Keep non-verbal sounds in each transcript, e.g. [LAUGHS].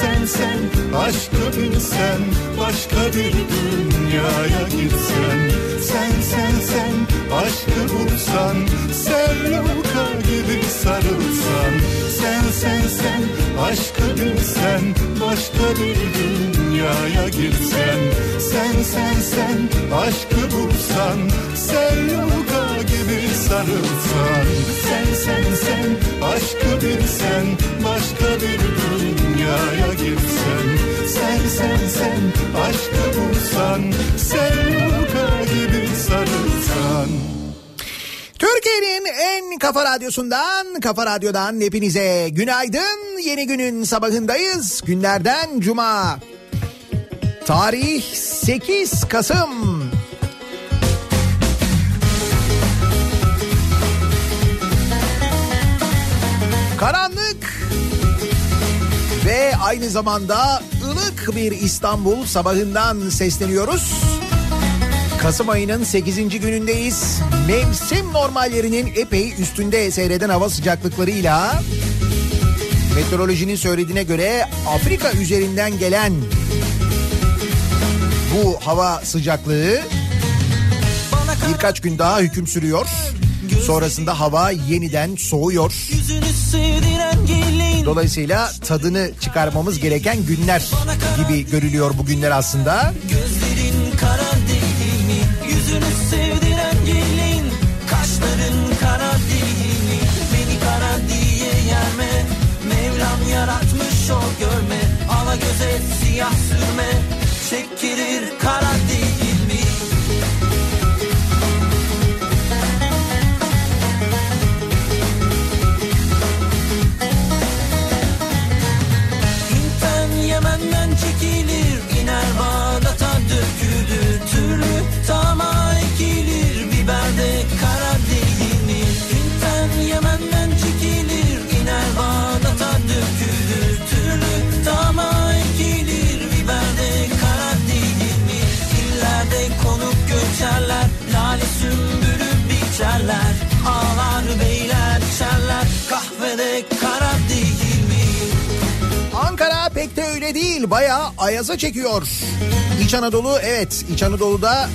Sen sen sen aşkı bilsen başka bir dünyaya gitsen. Sen sen sen aşkı bulsan sevluka gibi sarılsan. Sen sen sen aşkı bilsen başka bir dünyaya gitsen. Sen sen sen aşkı bulsan sevluka gibi sarılsan Sen sen sen aşkı bilsen başka bir dünyaya gitsen Sen sen sen aşkı bulsan sevluka gibi sarılsan Türkiye'nin en kafa radyosundan, kafa radyodan hepinize günaydın. Yeni günün sabahındayız. Günlerden cuma. Tarih 8 Kasım. Karanlık ve aynı zamanda ılık bir İstanbul sabahından sesleniyoruz. Kasım ayının 8. günündeyiz. Mevsim normallerinin epey üstünde seyreden hava sıcaklıklarıyla meteorolojinin söylediğine göre Afrika üzerinden gelen bu hava sıcaklığı birkaç gün daha hüküm sürüyor. Sonrasında hava yeniden soğuyor. Dolayısıyla tadını çıkarmamız gereken günler gibi görülüyor bu günler aslında. Gözlerin kara değil mi? Yüzünü sevdiren gelin Kaşların kara değil mi? Beni kara diye yerme Mevlam yaratmış o görme Ala göze siyah sürme öyle değil. Bayağı ayaza çekiyor. İç Anadolu evet İç Anadolu'da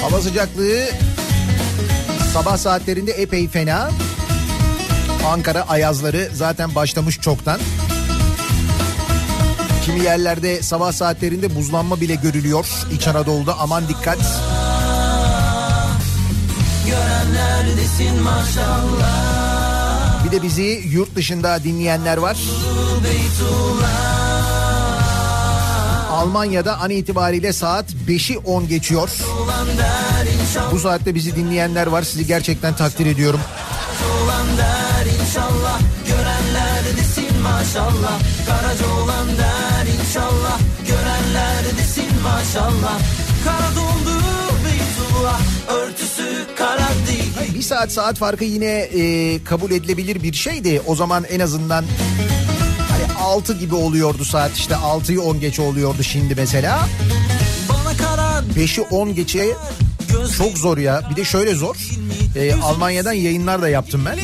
hava sıcaklığı sabah saatlerinde epey fena. Ankara ayazları zaten başlamış çoktan. Kimi yerlerde sabah saatlerinde buzlanma bile görülüyor. İç Anadolu'da aman dikkat. Görenlerdesin maşallah Bir de bizi yurt dışında dinleyenler var. Almanya'da an itibariyle saat 5'i 10 geçiyor. Bu saatte bizi dinleyenler var. Sizi gerçekten takdir ediyorum. Bir saat saat farkı yine e, kabul edilebilir bir şeydi. O zaman en azından 6 gibi oluyordu saat işte 6'yı 10 geç oluyordu şimdi mesela. Bana kara 5'i 10 geçe çok zor ya. Bir de şöyle zor. E, Almanya'dan yayınlar da yaptım ben.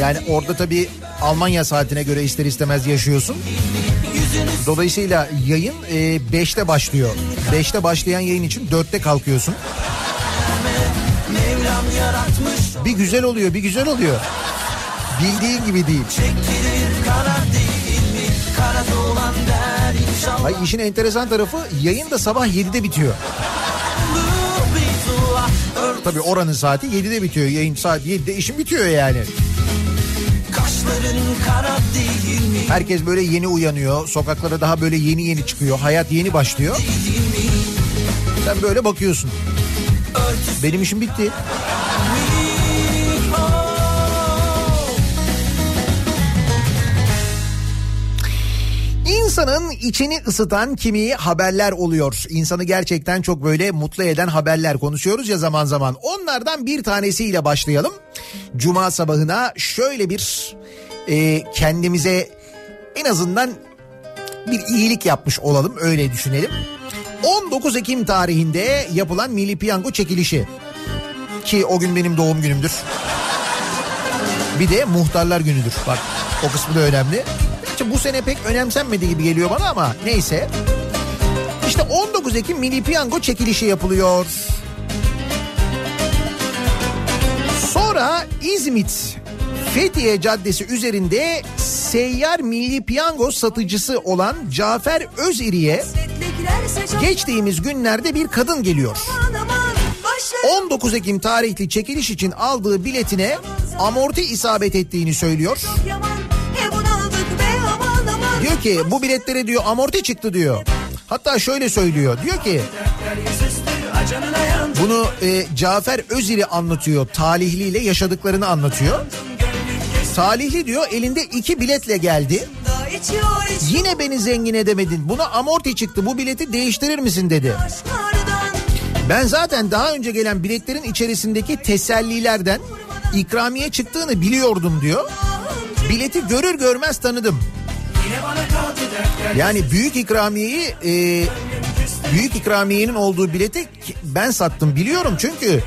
Yani orada tabii Almanya saatine göre ister istemez yaşıyorsun. Dolayısıyla yayın e, 5'te başlıyor. 5'te başlayan yayın için 4'te kalkıyorsun. Bir güzel oluyor, bir güzel oluyor. Bildiğin gibi değil. Ay işin enteresan tarafı yayın da sabah 7'de bitiyor. Tabii oranın saati 7'de bitiyor. Yayın saat 7'de işin bitiyor yani. Herkes böyle yeni uyanıyor. Sokaklara daha böyle yeni yeni çıkıyor. Hayat yeni başlıyor. Sen böyle bakıyorsun. Benim işim bitti. İnsanın içini ısıtan kimi haberler oluyor. İnsanı gerçekten çok böyle mutlu eden haberler konuşuyoruz ya zaman zaman. Onlardan bir tanesiyle başlayalım. Cuma sabahına şöyle bir e, kendimize en azından bir iyilik yapmış olalım öyle düşünelim. 19 Ekim tarihinde yapılan Milli Piyango çekilişi ki o gün benim doğum günümdür. Bir de muhtarlar günüdür. Bak o kısmı da önemli. Gerçi bu sene pek önemsenmedi gibi geliyor bana ama neyse. İşte 19 Ekim Milli Piyango çekilişi yapılıyor. Sonra İzmit Fethiye Caddesi üzerinde seyyar milli piyango satıcısı olan Cafer Öziri'ye geçtiğimiz günlerde bir kadın geliyor. 19 Ekim tarihli çekiliş için aldığı biletine amorti isabet ettiğini söylüyor. Diyor ki bu biletlere diyor amorti çıktı diyor. Hatta şöyle söylüyor. Diyor ki bunu e, Cafer Öziri anlatıyor. Talihliyle yaşadıklarını anlatıyor. Talihli diyor elinde iki biletle geldi. Yine beni zengin edemedin. Buna amorti çıktı. Bu bileti değiştirir misin dedi. Ben zaten daha önce gelen biletlerin içerisindeki tesellilerden ikramiye çıktığını biliyordum diyor. Bileti görür görmez tanıdım. Yani büyük ikramiyeyi e, büyük ikramiyenin olduğu bileti ben sattım biliyorum çünkü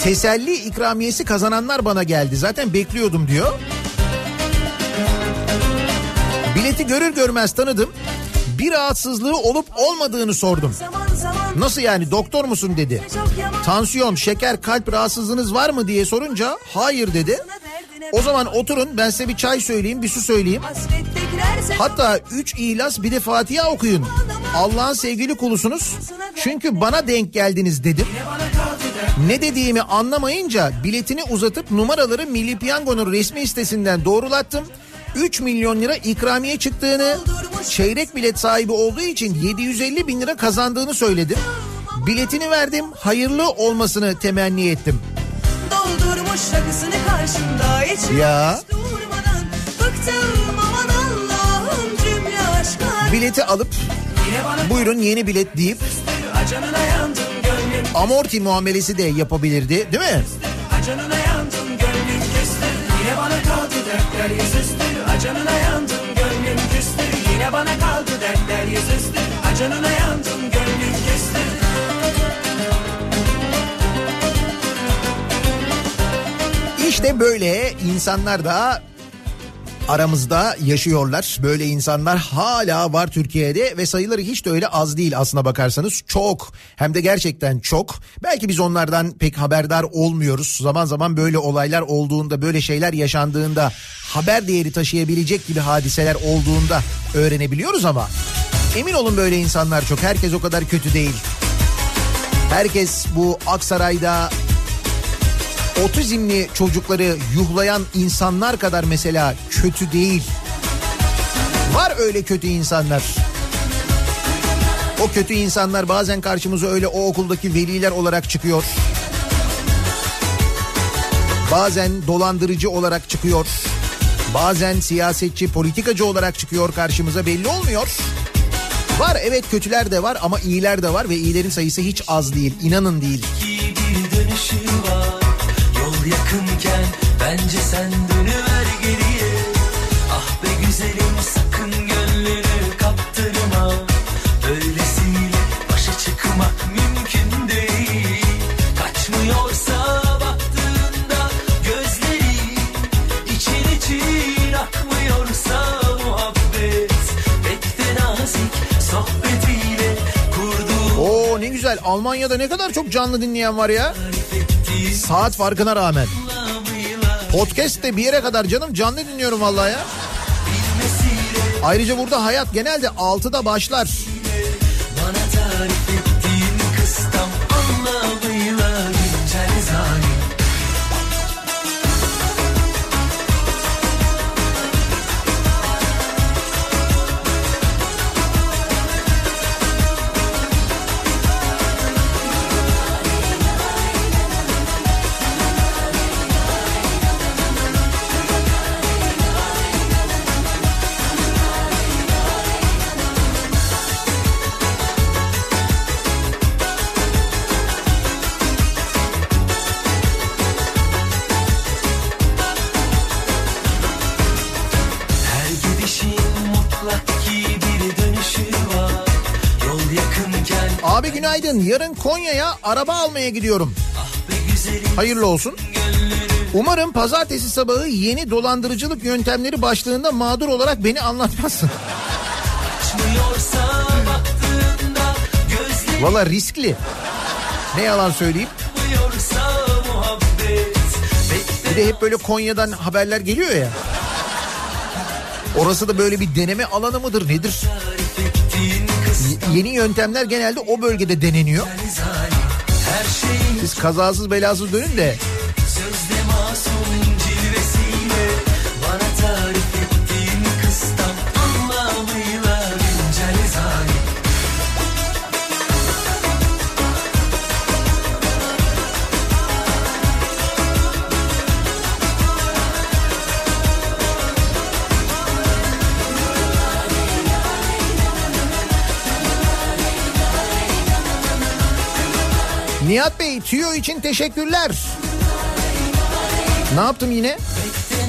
teselli ikramiyesi kazananlar bana geldi. Zaten bekliyordum diyor. Bileti görür görmez tanıdım. Bir rahatsızlığı olup olmadığını sordum. Nasıl yani doktor musun dedi. Tansiyon, şeker, kalp rahatsızlığınız var mı diye sorunca hayır dedi. O zaman oturun ben size bir çay söyleyeyim bir su söyleyeyim. Hatta 3 ilas bir de Fatiha okuyun. Allah'ın sevgili kulusunuz. Çünkü bana denk geldiniz dedim. Ne dediğimi anlamayınca biletini uzatıp numaraları Milli Piyango'nun resmi sitesinden doğrulattım. 3 milyon lira ikramiye çıktığını, çeyrek bilet sahibi olduğu için 750 bin lira kazandığını söyledim. Biletini verdim, hayırlı olmasını temenni ettim. Doldurmuş rakısını karşımda. İçmiş Ya. durmadan Bıktım aman Allah'ım cümle aşklar Bileti alıp buyurun yeni bilet deyip amorti muamelesi de yapabilirdi değil mi? Canına yandım gönlüm küstü Yine bana kaldı dertler yüzüstü Canına yandım gönlüm küstü Yine bana kaldı dertler yüzüstü Canına yandım İşte böyle insanlar da aramızda yaşıyorlar. Böyle insanlar hala var Türkiye'de ve sayıları hiç de öyle az değil aslına bakarsanız. Çok hem de gerçekten çok. Belki biz onlardan pek haberdar olmuyoruz. Zaman zaman böyle olaylar olduğunda, böyle şeyler yaşandığında, haber değeri taşıyabilecek gibi hadiseler olduğunda öğrenebiliyoruz ama emin olun böyle insanlar çok. Herkes o kadar kötü değil. Herkes bu Aksaray'da otizmli çocukları yuhlayan insanlar kadar mesela kötü değil. Var öyle kötü insanlar. O kötü insanlar bazen karşımıza öyle o okuldaki veliler olarak çıkıyor. Bazen dolandırıcı olarak çıkıyor. Bazen siyasetçi, politikacı olarak çıkıyor karşımıza belli olmuyor. Var evet kötüler de var ama iyiler de var ve iyilerin sayısı hiç az değil. İnanın değil. Bir dönüşü var yakınken bence sen dönüver geriye. Ah be güzelim sakın gönlünü kaptırma. Böylesiyle başa çıkmak mümkün değil. Kaçmıyorsa baktığında gözleri için için akmıyorsa muhabbet. Pek de nazik sohbetiyle kurduğu Oo ne güzel. Almanya'da ne kadar çok canlı dinleyen var ya. Saat farkına rağmen. Podcast de bir yere kadar canım canlı dinliyorum vallahi ya. Ayrıca burada hayat genelde 6'da başlar. Araba almaya gidiyorum. Hayırlı olsun. Umarım pazartesi sabahı yeni dolandırıcılık yöntemleri başlığında mağdur olarak beni anlatmazsın. Valla riskli. Ne yalan söyleyeyim. Bir de hep böyle Konya'dan haberler geliyor ya. Orası da böyle bir deneme alanı mıdır nedir? yeni yöntemler genelde o bölgede deneniyor. Siz kazasız belasız dönün de Nihat Bey tüyo için teşekkürler. Ne yaptım yine?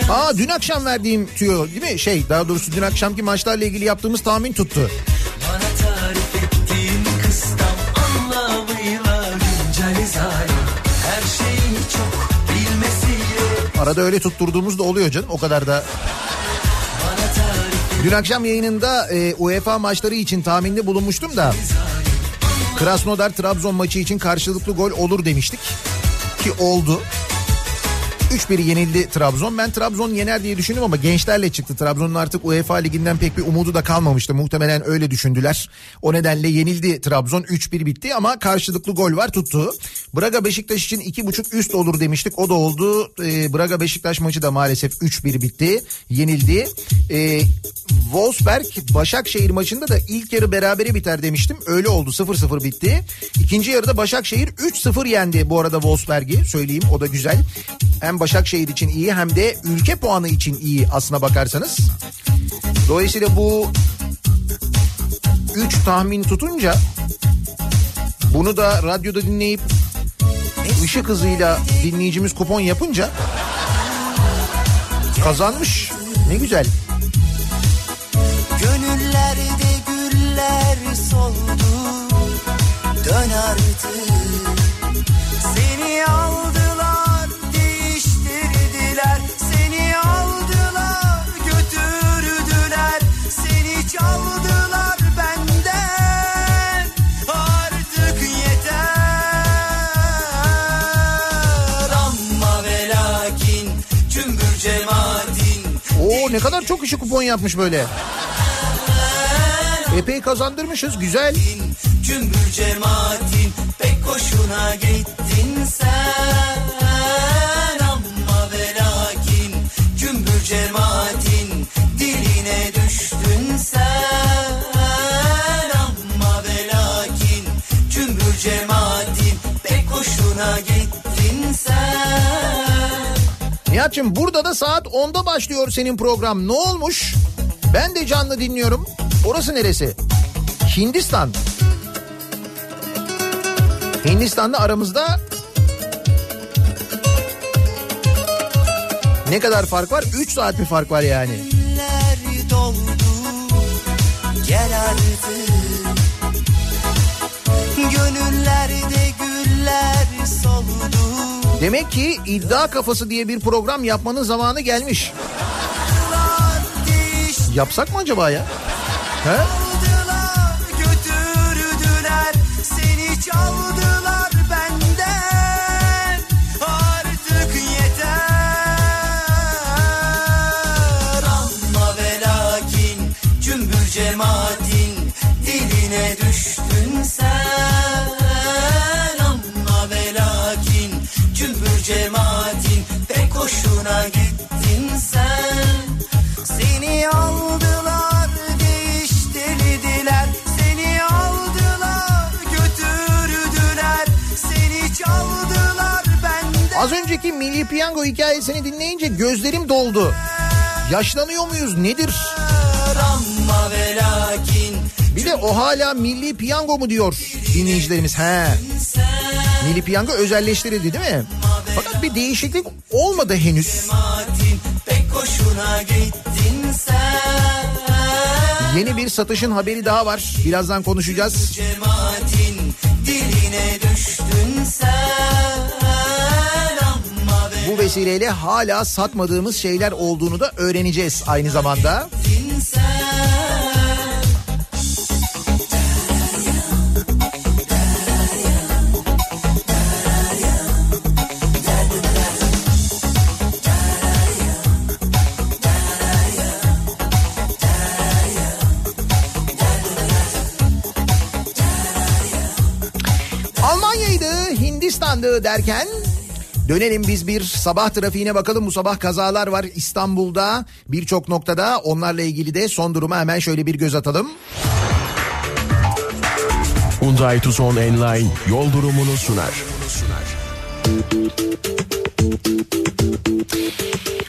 Aa dün akşam verdiğim tüyo değil mi? Şey daha doğrusu dün akşamki maçlarla ilgili yaptığımız tahmin tuttu. Bana tarif ettiğin kıstam Anlamıyla güncel zalim Her şeyi çok bilmesiyle Arada öyle tutturduğumuz da oluyor canım o kadar da. Dün akşam yayınında e, UEFA maçları için tahminde bulunmuştum da. Krasnodar Trabzon maçı için karşılıklı gol olur demiştik. Ki oldu. 3-1 yenildi Trabzon. Ben Trabzon yener diye düşündüm ama gençlerle çıktı. Trabzon'un artık UEFA liginden pek bir umudu da kalmamıştı. Muhtemelen öyle düşündüler. O nedenle yenildi Trabzon. 3-1 bitti ama karşılıklı gol var tuttu. Braga Beşiktaş için 2.5 üst olur demiştik. O da oldu. Ee, Braga Beşiktaş maçı da maalesef 3-1 bitti. Yenildi. Ee, Wolfsberg Başakşehir maçında da ilk yarı berabere biter demiştim. Öyle oldu 0-0 bitti. İkinci yarıda Başakşehir 3-0 yendi bu arada Wolfsberg'i söyleyeyim o da güzel. Hem Başakşehir için iyi hem de ülke puanı için iyi aslına bakarsanız. Dolayısıyla bu 3 tahmin tutunca bunu da radyoda dinleyip ışık hızıyla dinleyicimiz kupon yapınca kazanmış. Ne güzel. Gönüllerde güller soldu Dön artık Seni aldılar ne kadar çok kişi kupon yapmış böyle. Epey kazandırmışız güzel. Cümbür cemaatin pek hoşuna gittin sen amma ve lakin cümbür cemaatin diline düştün sen amma ve lakin cümbür cemaatin pek hoşuna gittin sen Muratçım burada da saat 10'da başlıyor senin program. Ne olmuş? Ben de canlı dinliyorum. Orası neresi? Hindistan. Hindistan'da aramızda ne kadar fark var? 3 saat mi fark var yani? Doldu Gel artık Demek ki iddia kafası diye bir program yapmanın zamanı gelmiş. Yapsak mı acaba ya? He? Milli Piyango hikayesini dinleyince gözlerim doldu. Yaşlanıyor muyuz nedir? Bir de o hala Milli Piyango mu diyor dinleyicilerimiz. He. Milli Piyango özelleştirildi değil mi? Fakat bir değişiklik olmadı henüz. Yeni bir satışın haberi daha var. Birazdan konuşacağız. Cemaatin diline Bu vesileyle hala satmadığımız şeyler olduğunu da öğreneceğiz aynı zamanda. Hindistan'dı derken dönelim biz bir sabah trafiğine bakalım. Bu sabah kazalar var İstanbul'da birçok noktada. Onlarla ilgili de son duruma hemen şöyle bir göz atalım. Hyundai Tucson Enline yol durumunu sunar.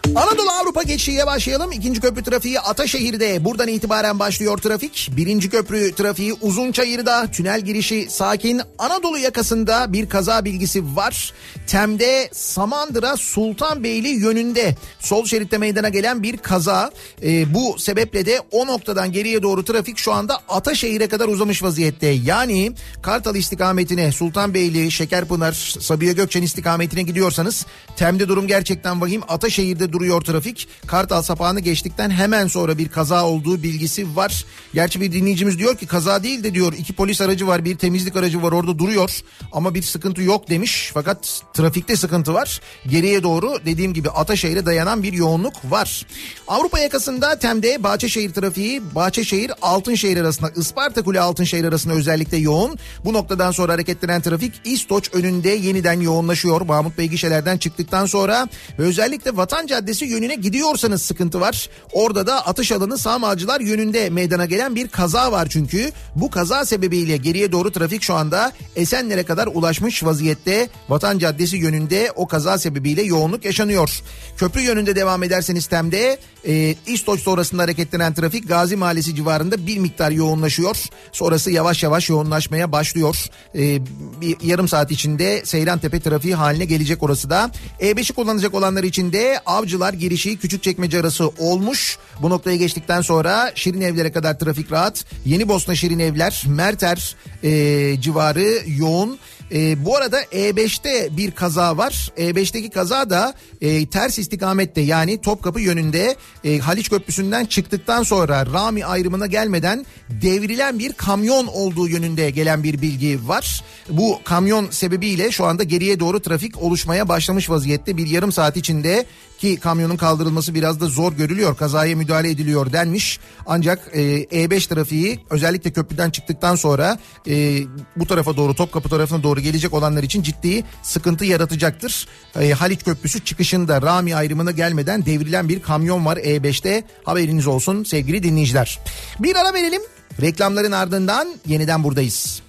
Anadolu Avrupa geçişiyle başlayalım. İkinci köprü trafiği Ataşehir'de. Buradan itibaren başlıyor trafik. Birinci köprü trafiği Uzunçayır'da. Tünel girişi sakin. Anadolu yakasında bir kaza bilgisi var. Tem'de Samandıra Sultanbeyli yönünde sol şeritte meydana gelen bir kaza. Ee, bu sebeple de o noktadan geriye doğru trafik şu anda Ataşehir'e kadar uzamış vaziyette. Yani Kartal istikametine Sultanbeyli, Şekerpınar, Sabiha Gökçen istikametine gidiyorsanız Tem'de durum gerçekten vahim. Ataşehir'de duruyor trafik. Kartal sapağını geçtikten hemen sonra bir kaza olduğu bilgisi var. Gerçi bir dinleyicimiz diyor ki kaza değil de diyor iki polis aracı var bir temizlik aracı var orada duruyor ama bir sıkıntı yok demiş. Fakat trafikte sıkıntı var. Geriye doğru dediğim gibi Ataşehir'e dayanan bir yoğunluk var. Avrupa yakasında Tem'de Bahçeşehir trafiği Bahçeşehir Altınşehir arasında Isparta Kule Altınşehir arasında özellikle yoğun. Bu noktadan sonra hareketlenen trafik İstoç önünde yeniden yoğunlaşıyor. Mahmut Bey gişelerden çıktıktan sonra ve özellikle Vatan Caddesi yönüne gidiyorsanız sıkıntı var. Orada da atış alanı Sağmacılar yönünde meydana gelen bir kaza var çünkü. Bu kaza sebebiyle geriye doğru trafik şu anda Esenler'e kadar ulaşmış vaziyette. Vatan Caddesi yönünde o kaza sebebiyle yoğunluk yaşanıyor. Köprü yönünde devam ederseniz Tem'de e, İstoç sonrasında hareketlenen trafik Gazi Mahallesi civarında bir miktar yoğunlaşıyor. Sonrası yavaş yavaş yoğunlaşmaya başlıyor. E, bir yarım saat içinde Seyrantepe trafiği haline gelecek orası da. E5'i kullanacak olanlar için de Avcılar girişi Küçükçekmece arası olmuş. Bu noktaya geçtikten sonra Şirin Evler'e kadar trafik rahat. Yeni Bosna Şirin Evler, Merter e, civarı yoğun. E, bu arada E5'te bir kaza var. E5'teki kaza da e, ters istikamette yani Topkapı yönünde e, Haliç Köprüsü'nden çıktıktan sonra Rami ayrımına gelmeden devrilen bir kamyon olduğu yönünde gelen bir bilgi var. Bu kamyon sebebiyle şu anda geriye doğru trafik oluşmaya başlamış vaziyette. Bir yarım saat içinde ki kamyonun kaldırılması biraz da zor görülüyor. Kazaya müdahale ediliyor denmiş. Ancak e, E5 trafiği özellikle köprüden çıktıktan sonra e, bu tarafa doğru Topkapı tarafına doğru gelecek olanlar için ciddi sıkıntı yaratacaktır. E, Haliç Köprüsü çıkışında Rami ayrımına gelmeden devrilen bir kamyon var E5'te. Haberiniz olsun sevgili dinleyiciler. Bir ara verelim. Reklamların ardından yeniden buradayız.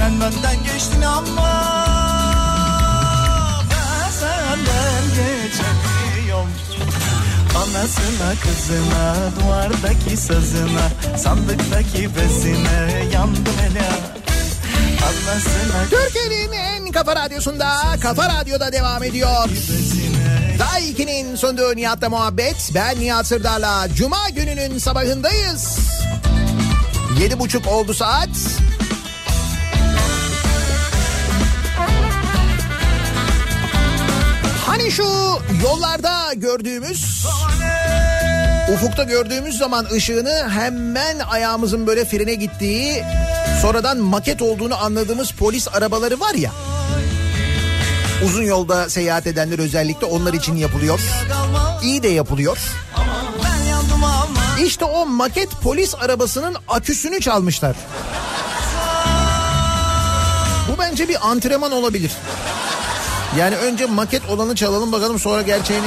Benden geçtin ama ben senden geçemiyorum Anasına kızına duvardaki sazına sandıktaki bezine yandım hele Türkiye'nin en kafa radyosunda Kafa Radyo'da devam ediyor. Daha 2'nin sunduğu Nihat'la muhabbet. Ben Nihat Sırdar'la Cuma gününün sabahındayız. Yedi buçuk oldu saat. Şu yollarda gördüğümüz ufukta gördüğümüz zaman ışığını hemen ayağımızın böyle frene gittiği sonradan maket olduğunu anladığımız polis arabaları var ya. Uzun yolda seyahat edenler özellikle onlar için yapılıyor. İyi de yapılıyor. İşte o maket polis arabasının aküsünü çalmışlar. Bu bence bir antrenman olabilir. Yani önce maket olanı çalalım bakalım sonra gerçeğini.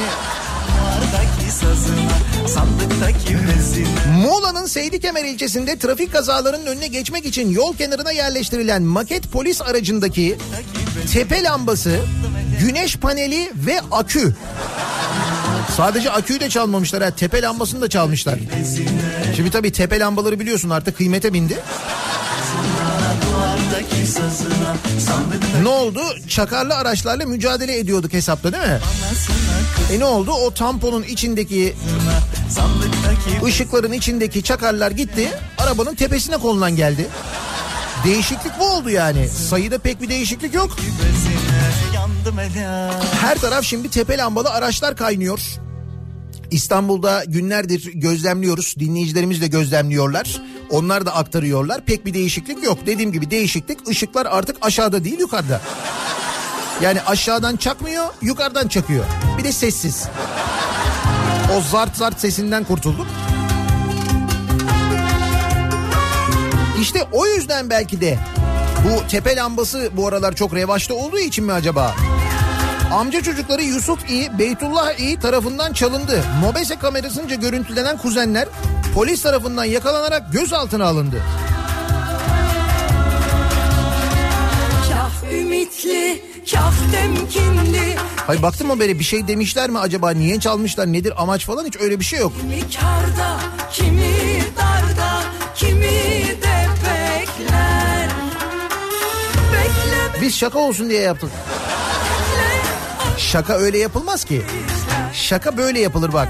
Muğla'nın Seydikemer ilçesinde trafik kazalarının önüne geçmek için yol kenarına yerleştirilen maket polis aracındaki tepe lambası, güneş paneli ve akü. Sadece aküyü de çalmamışlar ha tepe lambasını da çalmışlar. Şimdi tabii tepe lambaları biliyorsun artık kıymete bindi. Ne oldu? Çakarlı araçlarla mücadele ediyorduk hesapta değil mi? E ne oldu? O tamponun içindeki ışıkların içindeki çakarlar gitti. Arabanın tepesine konulan geldi. Değişiklik bu oldu yani. Sayıda pek bir değişiklik yok. Her taraf şimdi tepe lambalı araçlar kaynıyor. İstanbul'da günlerdir gözlemliyoruz. Dinleyicilerimiz de gözlemliyorlar. Onlar da aktarıyorlar. Pek bir değişiklik yok. Dediğim gibi değişiklik ışıklar artık aşağıda değil yukarıda. Yani aşağıdan çakmıyor, yukarıdan çakıyor. Bir de sessiz. O zart zart sesinden kurtulduk. İşte o yüzden belki de bu tepe lambası bu aralar çok revaçta olduğu için mi acaba? Amca çocukları Yusuf İ, Beytullah İ tarafından çalındı. Mobese kamerasınca görüntülenen kuzenler polis tarafından yakalanarak gözaltına alındı. Kah ümitli, kah temkinli. Hayır baktım bir şey demişler mi acaba niye çalmışlar nedir amaç falan hiç öyle bir şey yok. Kimi karda, kimi darda, kimi de bekler. Bekle, Biz şaka olsun diye yaptık. Şaka öyle yapılmaz ki. Şaka böyle yapılır bak.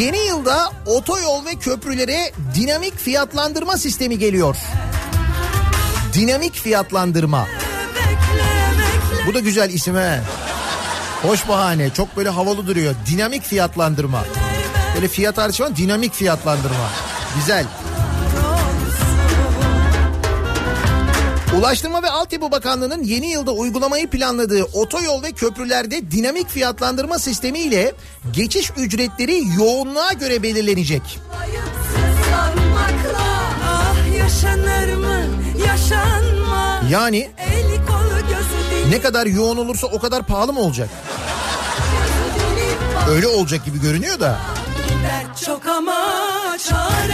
Yeni yılda otoyol ve köprülere dinamik fiyatlandırma sistemi geliyor. Dinamik fiyatlandırma. Bu da güzel isim he. Hoş bahane. Çok böyle havalı duruyor. Dinamik fiyatlandırma. Böyle fiyat artışı dinamik fiyatlandırma. Güzel. Ulaştırma ve Altyapı Bakanlığı'nın yeni yılda uygulamayı planladığı otoyol ve köprülerde dinamik fiyatlandırma sistemi ile geçiş ücretleri yoğunluğa göre belirlenecek. Ah Yani ne kadar yoğun olursa o kadar pahalı mı olacak? Öyle olacak gibi görünüyor da. Çok ama çare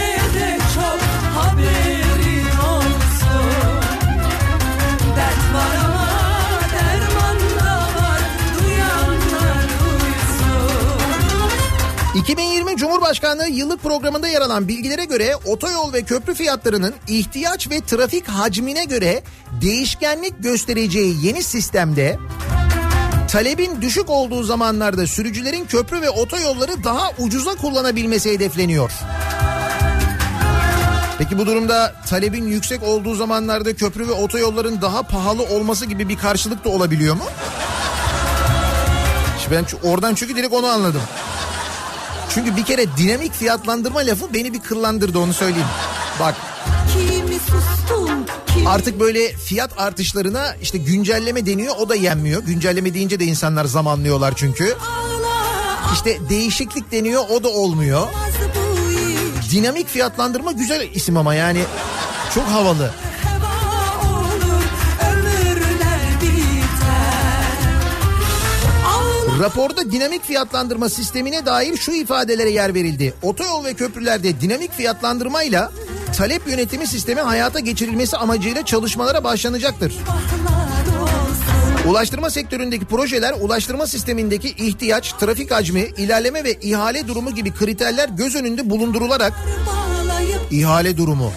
2020 Cumhurbaşkanlığı yıllık programında yer alan bilgilere göre otoyol ve köprü fiyatlarının ihtiyaç ve trafik hacmine göre değişkenlik göstereceği yeni sistemde talebin düşük olduğu zamanlarda sürücülerin köprü ve otoyolları daha ucuza kullanabilmesi hedefleniyor. Peki bu durumda talebin yüksek olduğu zamanlarda köprü ve otoyolların daha pahalı olması gibi bir karşılık da olabiliyor mu? Ben oradan çünkü direkt onu anladım. Çünkü bir kere dinamik fiyatlandırma lafı beni bir kırlandırdı onu söyleyeyim. Bak Kimi sustum kimi artık böyle fiyat artışlarına işte güncelleme deniyor o da yenmiyor. Güncelleme deyince de insanlar zamanlıyorlar çünkü. İşte değişiklik deniyor o da olmuyor. Dinamik fiyatlandırma güzel isim ama yani çok havalı. Raporda dinamik fiyatlandırma sistemine dair şu ifadelere yer verildi. Otoyol ve köprülerde dinamik fiyatlandırmayla talep yönetimi sistemi hayata geçirilmesi amacıyla çalışmalara başlanacaktır. Ulaştırma sektöründeki projeler ulaştırma sistemindeki ihtiyaç, trafik hacmi, ilerleme ve ihale durumu gibi kriterler göz önünde bulundurularak ihale durumu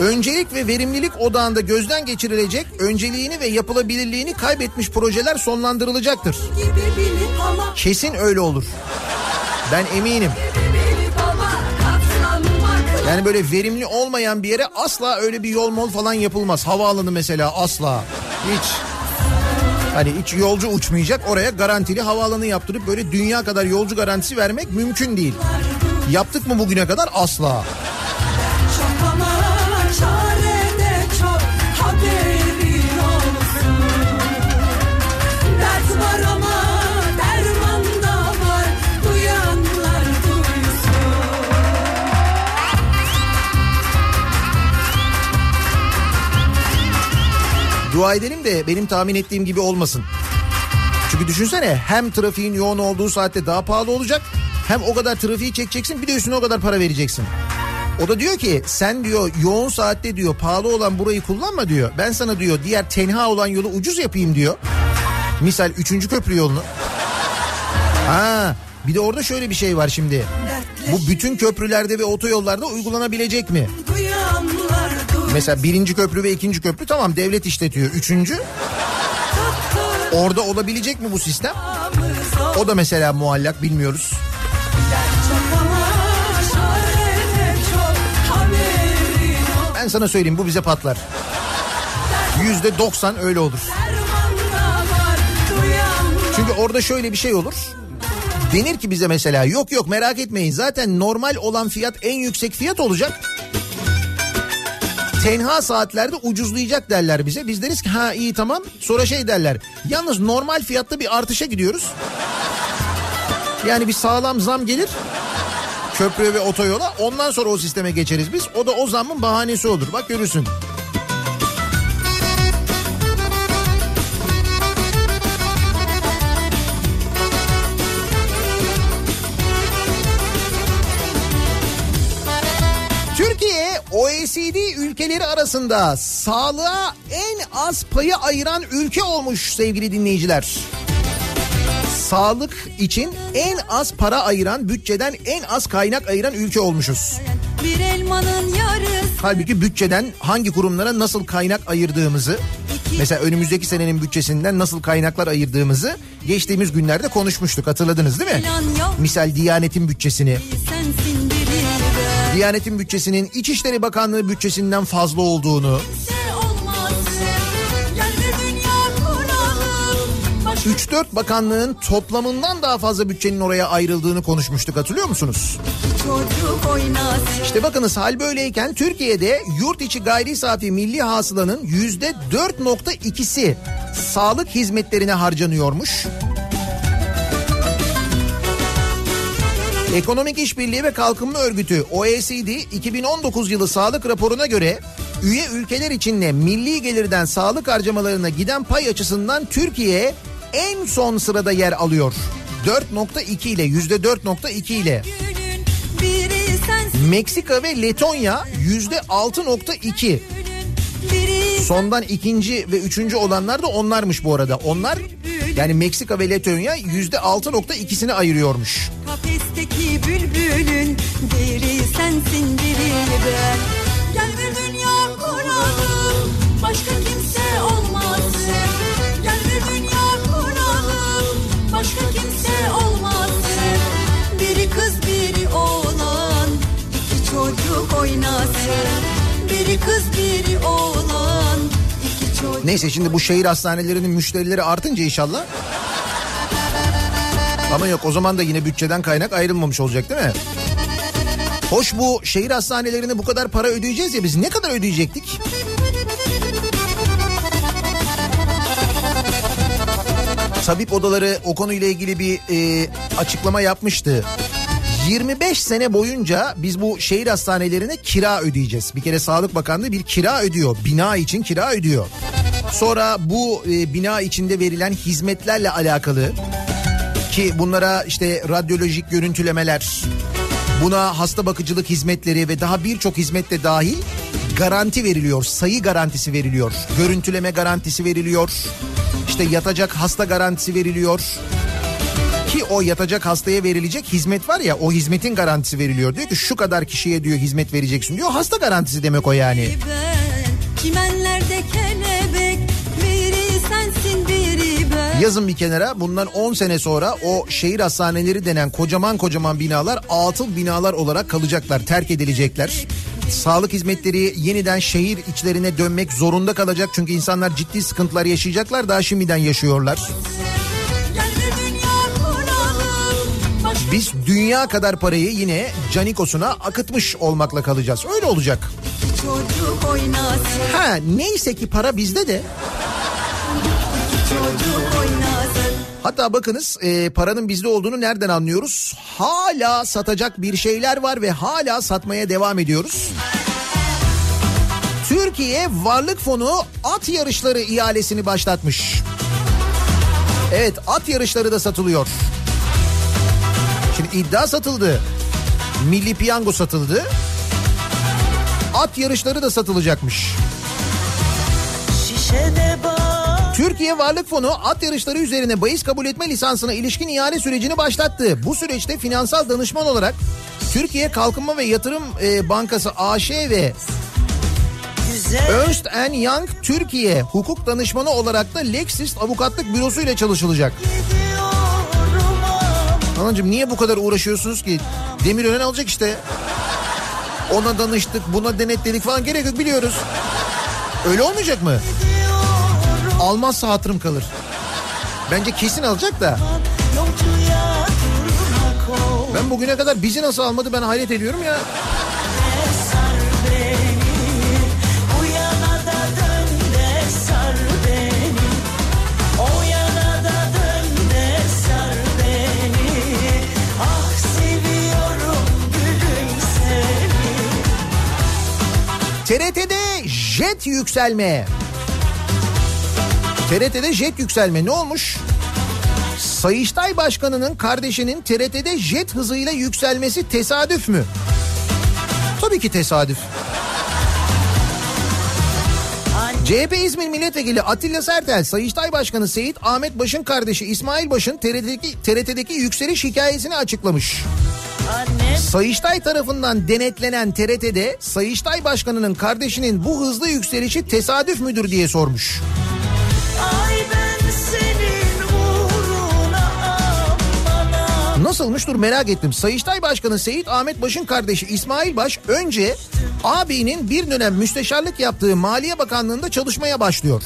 Öncelik ve verimlilik odağında gözden geçirilecek, önceliğini ve yapılabilirliğini kaybetmiş projeler sonlandırılacaktır. Kesin öyle olur. Ben eminim. Yani böyle verimli olmayan bir yere asla öyle bir yol mol falan yapılmaz. Havaalanı mesela asla. Hiç. Hani hiç yolcu uçmayacak oraya garantili havaalanı yaptırıp böyle dünya kadar yolcu garantisi vermek mümkün değil. Yaptık mı bugüne kadar? Asla. Dua edelim de benim tahmin ettiğim gibi olmasın. Çünkü düşünsene hem trafiğin yoğun olduğu saatte daha pahalı olacak hem o kadar trafiği çekeceksin bir de üstüne o kadar para vereceksin. O da diyor ki sen diyor yoğun saatte diyor pahalı olan burayı kullanma diyor. Ben sana diyor diğer tenha olan yolu ucuz yapayım diyor. Misal 3. köprü yolunu. Ha bir de orada şöyle bir şey var şimdi. Bu bütün köprülerde ve otoyollarda uygulanabilecek mi? Duysun Mesela birinci köprü ve ikinci köprü tamam devlet işletiyor. Üçüncü orada olabilecek mi bu sistem? O da mesela muallak bilmiyoruz. Ben sana söyleyeyim bu bize patlar. Yüzde doksan öyle olur. Çünkü orada şöyle bir şey olur. Denir ki bize mesela yok yok merak etmeyin zaten normal olan fiyat en yüksek fiyat olacak. Tenha saatlerde ucuzlayacak derler bize. Biz deriz ki ha iyi tamam. Sonra şey derler. Yalnız normal fiyatta bir artışa gidiyoruz. Yani bir sağlam zam gelir. Köprü ve otoyola. Ondan sonra o sisteme geçeriz biz. O da o zammın bahanesi olur. Bak görürsün. OECD ülkeleri arasında sağlığa en az payı ayıran ülke olmuş sevgili dinleyiciler. Sağlık için en az para ayıran, bütçeden en az kaynak ayıran ülke olmuşuz. Bir elmanın yarısı Halbuki bütçeden hangi kurumlara nasıl kaynak ayırdığımızı, mesela önümüzdeki senenin bütçesinden nasıl kaynaklar ayırdığımızı geçtiğimiz günlerde konuşmuştuk hatırladınız değil mi? Misal Diyanet'in bütçesini, Diyanet'in bütçesinin İçişleri Bakanlığı bütçesinden fazla olduğunu, de olmaz Gel bir dünya kuralım Başka 3-4 bakanlığın toplamından daha fazla bütçenin oraya ayrıldığını konuşmuştuk hatırlıyor musunuz? İşte bakınız hal böyleyken Türkiye'de yurt içi gayri safi milli hasılanın yüzde 4.2'si sağlık hizmetlerine harcanıyormuş. Ekonomik İşbirliği ve Kalkınma Örgütü OECD 2019 yılı sağlık raporuna göre üye ülkeler içinde milli gelirden sağlık harcamalarına giden pay açısından Türkiye en son sırada yer alıyor. 4.2 ile yüzde 4.2 ile. Meksika ve Letonya yüzde 6.2. biri Sondan ikinci ve üçüncü olanlar da onlarmış bu arada. Onlar yani Meksika ve Letonya yüzde 6.2'sini ayırıyormuş. Kafesteki bülbülün biri sensin biri ben. Gel bir dünya kuralım başka kimse olmasın Gel bir dünya kuralım başka kimse olmasın Biri kız biri oğlan iki çocuk oynasın Biri kız biri oğlan Neyse şimdi bu şehir hastanelerinin müşterileri artınca inşallah. Ama yok o zaman da yine bütçeden kaynak ayrılmamış olacak değil mi? Hoş bu şehir hastanelerine bu kadar para ödeyeceğiz ya biz ne kadar ödeyecektik? Tabip odaları o konuyla ilgili bir e, açıklama yapmıştı. 25 sene boyunca biz bu şehir hastanelerine kira ödeyeceğiz. Bir kere Sağlık Bakanlığı bir kira ödüyor. Bina için kira ödüyor. Sonra bu e, bina içinde verilen hizmetlerle alakalı ki bunlara işte radyolojik görüntülemeler, Buna hasta bakıcılık hizmetleri ve daha birçok hizmette dahil garanti veriliyor. Sayı garantisi veriliyor. Görüntüleme garantisi veriliyor. İşte yatacak hasta garantisi veriliyor. Ki o yatacak hastaya verilecek hizmet var ya o hizmetin garantisi veriliyor. Diyor ki şu kadar kişiye diyor hizmet vereceksin diyor. Hasta garantisi demek o yani. ben Yazın bir kenara bundan 10 sene sonra o şehir hastaneleri denen kocaman kocaman binalar atıl binalar olarak kalacaklar, terk edilecekler. Sağlık hizmetleri yeniden şehir içlerine dönmek zorunda kalacak çünkü insanlar ciddi sıkıntılar yaşayacaklar daha şimdiden yaşıyorlar. Biz dünya kadar parayı yine Canikos'una akıtmış olmakla kalacağız. Öyle olacak. Ha neyse ki para bizde de Hatta bakınız e, paranın bizde olduğunu nereden anlıyoruz? Hala satacak bir şeyler var ve hala satmaya devam ediyoruz. Türkiye Varlık Fonu at yarışları ihalesini başlatmış. Evet at yarışları da satılıyor. Şimdi iddia satıldı. Milli piyango satıldı. At yarışları da satılacakmış. Şişede bak Türkiye Varlık Fonu at yarışları üzerine bahis kabul etme lisansına ilişkin ihale sürecini başlattı. Bu süreçte finansal danışman olarak Türkiye Kalkınma ve Yatırım e, Bankası AŞ ve Ernst Young Türkiye hukuk danışmanı olarak da Lexis avukatlık bürosu ile çalışılacak. Anacığım niye bu kadar uğraşıyorsunuz ki? Demirören alacak işte. Ona danıştık, buna denetledik falan gerek yok biliyoruz. Öyle olmayacak mı? Almazsa hatırım kalır. Bence kesin alacak da. Ben bugüne kadar bizi nasıl almadı ben hayret ediyorum ya. TRT'de jet yükselme. TRT'de jet yükselme ne olmuş? Sayıştay Başkanı'nın kardeşinin TRT'de jet hızıyla yükselmesi tesadüf mü? Tabii ki tesadüf. CHP İzmir Milletvekili Atilla Sertel, Sayıştay Başkanı Seyit Ahmet Baş'ın kardeşi İsmail Baş'ın TRT'deki, TRT'deki yükseliş hikayesini açıklamış. Anne Sayıştay tarafından denetlenen TRT'de Sayıştay Başkanı'nın kardeşinin bu hızlı yükselişi tesadüf müdür diye sormuş. Nasılmış dur merak ettim. Sayıştay Başkanı Seyit Ahmet Baş'ın kardeşi İsmail Baş önce ağabeyinin bir dönem müsteşarlık yaptığı Maliye Bakanlığı'nda çalışmaya başlıyor.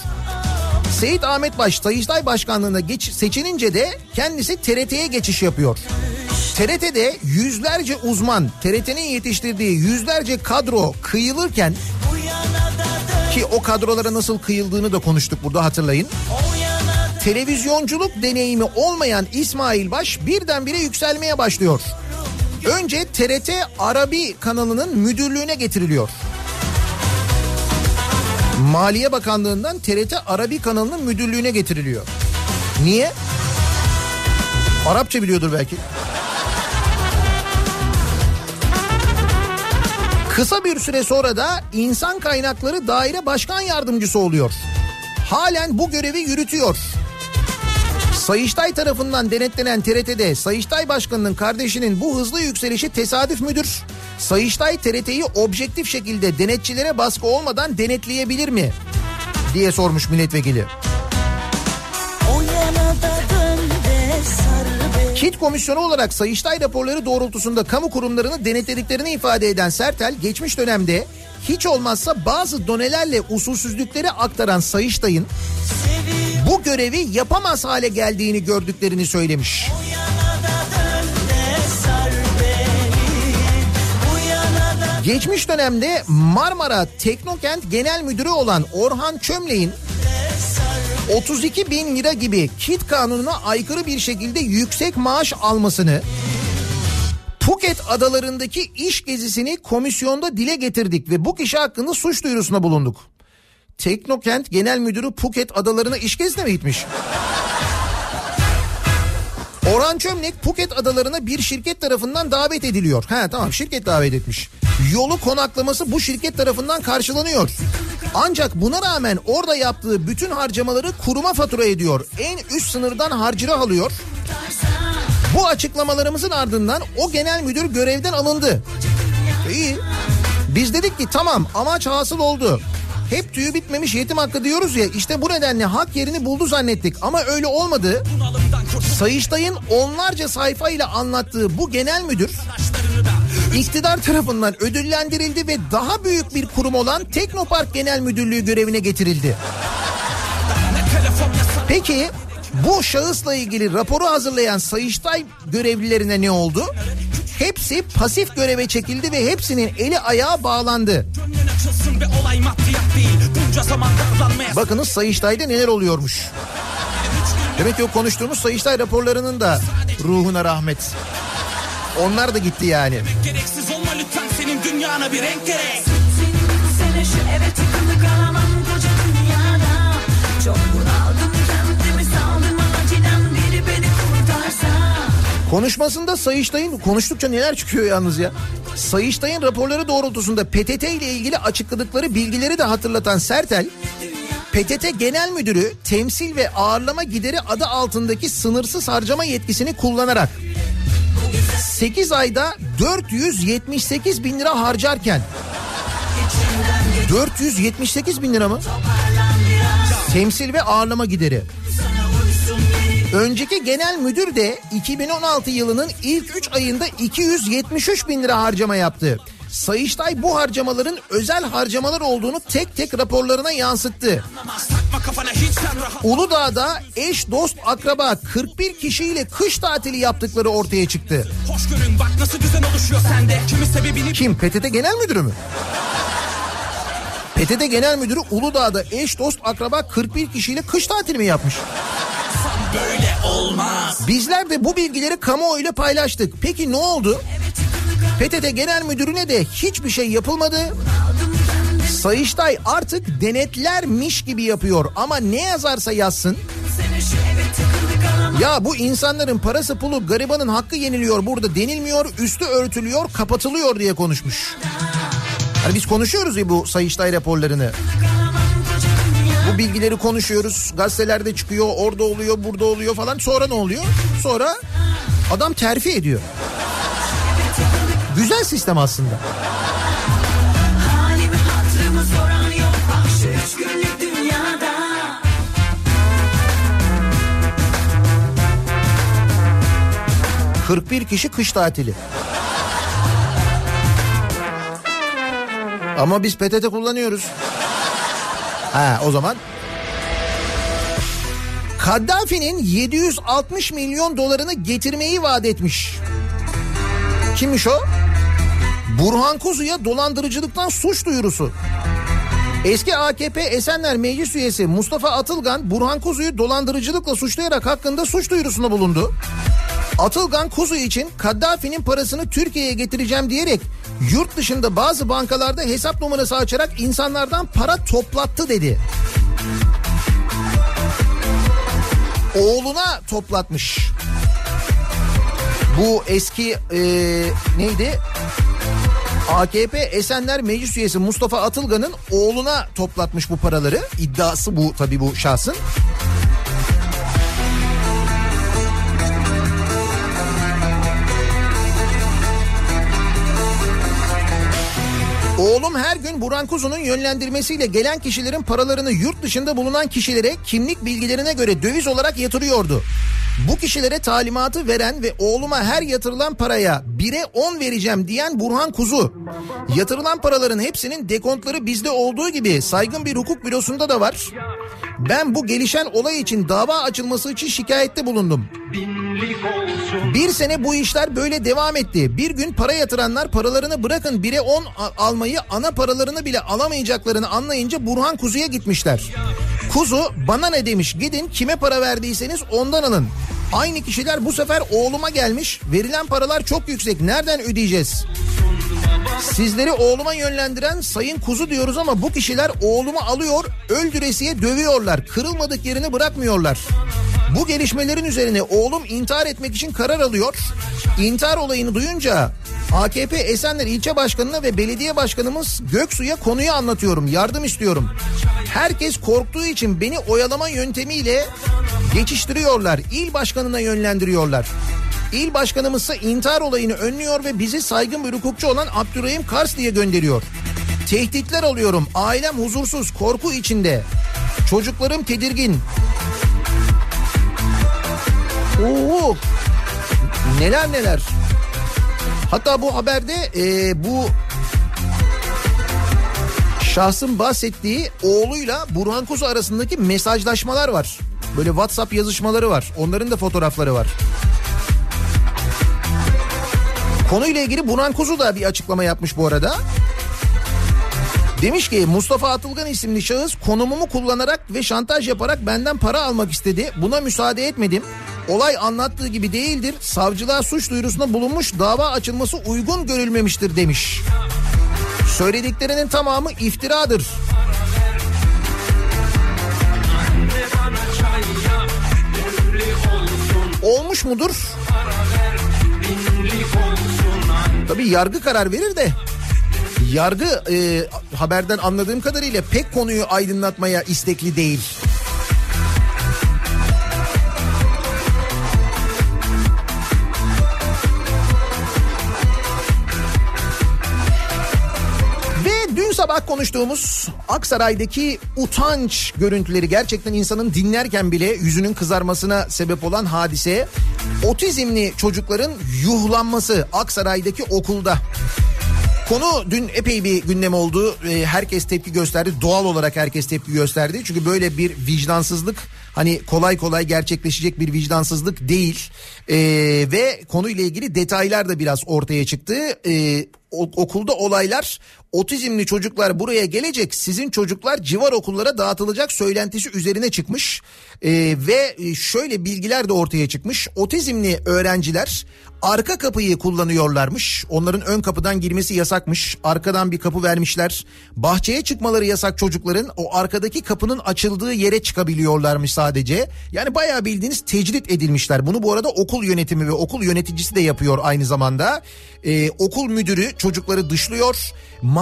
Seyit Ahmet Baş Sayıştay Başkanlığı'na geç, seçilince de kendisi TRT'ye geçiş yapıyor. TRT'de yüzlerce uzman, TRT'nin yetiştirdiği yüzlerce kadro kıyılırken ki o kadrolara nasıl kıyıldığını da konuştuk burada hatırlayın. o yana da Televizyonculuk deneyimi olmayan İsmail Baş birdenbire yükselmeye başlıyor. Önce TRT Arabi kanalının müdürlüğüne getiriliyor. Maliye Bakanlığı'ndan TRT Arabi kanalının müdürlüğüne getiriliyor. Niye? Arapça biliyordur belki. Kısa bir süre sonra da insan kaynakları daire başkan yardımcısı oluyor. Halen bu görevi yürütüyor. Sayıştay tarafından denetlenen TRT'de Sayıştay Başkanı'nın kardeşinin bu hızlı yükselişi tesadüf müdür? Sayıştay TRT'yi objektif şekilde denetçilere baskı olmadan denetleyebilir mi? diye sormuş milletvekili. KİT komisyonu olarak Sayıştay raporları doğrultusunda kamu kurumlarını denetlediklerini ifade eden Sertel, geçmiş dönemde hiç olmazsa bazı donelerle usulsüzlükleri aktaran Sayıştay'ın görevi yapamaz hale geldiğini gördüklerini söylemiş. Geçmiş dönemde Marmara Teknokent Genel Müdürü olan Orhan Çömlek'in 32 bin lira gibi kit kanununa aykırı bir şekilde yüksek maaş almasını Phuket adalarındaki iş gezisini komisyonda dile getirdik ve bu kişi hakkında suç duyurusuna bulunduk. Teknokent Genel Müdürü Phuket adalarına iş gezisine mi gitmiş? Orhan Çömlek Phuket adalarına bir şirket tarafından davet ediliyor. Ha tamam şirket davet etmiş. Yolu konaklaması bu şirket tarafından karşılanıyor. Ancak buna rağmen orada yaptığı bütün harcamaları kuruma fatura ediyor. En üst sınırdan harcırah alıyor. Bu açıklamalarımızın ardından o genel müdür görevden alındı. İyi. Biz dedik ki tamam amaç hasıl oldu. Hep tüyü bitmemiş yetim hakkı diyoruz ya işte bu nedenle hak yerini buldu zannettik ama öyle olmadı. Sayıştay'ın onlarca sayfayla anlattığı bu genel müdür iktidar tarafından ödüllendirildi ve daha büyük bir kurum olan Teknopark Genel Müdürlüğü görevine getirildi. Peki bu şahısla ilgili raporu hazırlayan Sayıştay görevlilerine ne oldu? Hepsi pasif göreve çekildi ve hepsinin eli ayağı bağlandı. Açılsın ve olay maddiyat değil. Bunca zaman darlanmaya Bakınız Sayıştay'da neler oluyormuş. Demek ki o konuştuğumuz Sayıştay raporlarının da ruhuna rahmet. Onlar da gitti yani. gereksiz olma lütfen senin dünyana bir renk gerek. Sene şu eve tıkılı kalamam Konuşmasında Sayıştay'ın konuştukça neler çıkıyor yalnız ya. Sayıştay'ın raporları doğrultusunda PTT ile ilgili açıkladıkları bilgileri de hatırlatan Sertel, PTT Genel Müdürü temsil ve ağırlama gideri adı altındaki sınırsız harcama yetkisini kullanarak 8 ayda 478 bin lira harcarken 478 bin lira mı? Temsil ve ağırlama gideri. Önceki genel müdür de 2016 yılının ilk 3 ayında 273 bin lira harcama yaptı. Sayıştay bu harcamaların özel harcamalar olduğunu tek tek raporlarına yansıttı. Uludağ'da eş, dost, akraba 41 kişiyle kış tatili yaptıkları ortaya çıktı. Kim? PTT Genel Müdürü mü? PTT Genel Müdürü Uludağ'da eş, dost, akraba 41 kişiyle kış tatili mi yapmış? Böyle olmaz. Bizler de bu bilgileri kamuoyuyla paylaştık. Peki ne oldu? PTT Genel Müdürü'ne de hiçbir şey yapılmadı. Sayıştay artık denetlermiş gibi yapıyor ama ne yazarsa yazsın. Ya bu insanların parası pulu garibanın hakkı yeniliyor burada denilmiyor üstü örtülüyor kapatılıyor diye konuşmuş. Hani biz konuşuyoruz ya bu Sayıştay raporlarını. Bu bilgileri konuşuyoruz. Gazetelerde çıkıyor, orada oluyor, burada oluyor falan. Sonra ne oluyor? Sonra adam terfi ediyor. Güzel sistem aslında. Halimi hatırımı soran yok Ah şu üç günlük dünyada 41 kişi kış tatili. Ama biz PTT kullanıyoruz. Ha o zaman. Kaddafi'nin 760 milyon dolarını getirmeyi vaat etmiş. Kimmiş o? Burhan Kuzu'ya dolandırıcılıktan suç duyurusu. Eski AKP Esenler Meclis Üyesi Mustafa Atılgan Burhan Kuzu'yu dolandırıcılıkla suçlayarak hakkında suç duyurusunda bulundu. Atılgan Kuzu için Kaddafi'nin parasını Türkiye'ye getireceğim diyerek yurt dışında bazı bankalarda hesap numarası açarak insanlardan para toplattı dedi. Oğluna toplatmış. Bu eski e, neydi? AKP Esenler Meclis Üyesi Mustafa Atılgan'ın oğluna toplatmış bu paraları. İddiası bu tabii bu şahsın. Oğlum her gün Burhan Kuzu'nun yönlendirmesiyle gelen kişilerin paralarını yurt dışında bulunan kişilere kimlik bilgilerine göre döviz olarak yatırıyordu. Bu kişilere talimatı veren ve oğluma her yatırılan paraya 1'e 10 vereceğim diyen Burhan Kuzu. Yatırılan paraların hepsinin dekontları bizde olduğu gibi saygın bir hukuk bürosunda da var. Ben bu gelişen olay için dava açılması için şikayette bulundum. Bir sene bu işler böyle devam etti. Bir gün para yatıranlar paralarını bırakın 1'e 10 a- almayı ana paralarını bile alamayacaklarını anlayınca Burhan Kuzu'ya gitmişler. Kuzu bana ne demiş gidin kime para verdiyseniz ondan alın. Aynı kişiler bu sefer oğluma gelmiş. Verilen paralar çok yüksek. Nereden ödeyeceğiz? Sizleri oğluma yönlendiren Sayın Kuzu diyoruz ama bu kişiler oğlumu alıyor, öldüresiye dövüyorlar. Kırılmadık yerini bırakmıyorlar. Bu gelişmelerin üzerine oğlum intihar etmek için karar alıyor. İntihar olayını duyunca AKP Esenler ilçe başkanına ve belediye başkanımız Göksu'ya konuyu anlatıyorum. Yardım istiyorum. Herkes korktuğu için beni oyalama yöntemiyle geçiştiriyorlar. İl başkanına yönlendiriyorlar. İl başkanımız ise intihar olayını önlüyor ve bizi saygın bir hukukçu olan Abdurrahim Kars diye gönderiyor. Tehditler alıyorum. Ailem huzursuz, korku içinde. Çocuklarım tedirgin. Oo, neler neler. Hatta bu haberde e, bu şahsın bahsettiği oğluyla Burhan Kuzu arasındaki mesajlaşmalar var. Böyle WhatsApp yazışmaları var. Onların da fotoğrafları var. Konuyla ilgili Burhan Kuzu da bir açıklama yapmış bu arada. Demiş ki Mustafa Atılgan isimli şahıs konumumu kullanarak ve şantaj yaparak benden para almak istedi. Buna müsaade etmedim. Olay anlattığı gibi değildir. Savcılığa suç duyurusunda bulunmuş dava açılması uygun görülmemiştir demiş. Söylediklerinin tamamı iftiradır. Olmuş mudur? Tabii yargı karar verir de yargı e, haberden anladığım kadarıyla pek konuyu aydınlatmaya istekli değil. Sabah konuştuğumuz Aksaray'daki utanç görüntüleri gerçekten insanın dinlerken bile yüzünün kızarmasına sebep olan hadise otizmli çocukların yuhlanması Aksaray'daki okulda. Konu dün epey bir gündem oldu. Ee, herkes tepki gösterdi. Doğal olarak herkes tepki gösterdi. Çünkü böyle bir vicdansızlık hani kolay kolay gerçekleşecek bir vicdansızlık değil. Ee, ve konuyla ilgili detaylar da biraz ortaya çıktı. Ee, okulda olaylar otizmli çocuklar buraya gelecek sizin çocuklar civar okullara dağıtılacak söylentisi üzerine çıkmış. Ee, ve şöyle bilgiler de ortaya çıkmış. Otizmli öğrenciler arka kapıyı kullanıyorlarmış. Onların ön kapıdan girmesi yasakmış. Arkadan bir kapı vermişler. Bahçeye çıkmaları yasak çocukların o arkadaki kapının açıldığı yere çıkabiliyorlarmış sadece. Yani bayağı bildiğiniz tecrit edilmişler. Bunu bu arada okul yönetimi ve okul yöneticisi de yapıyor aynı zamanda. Ee, okul müdürü çocukları dışlıyor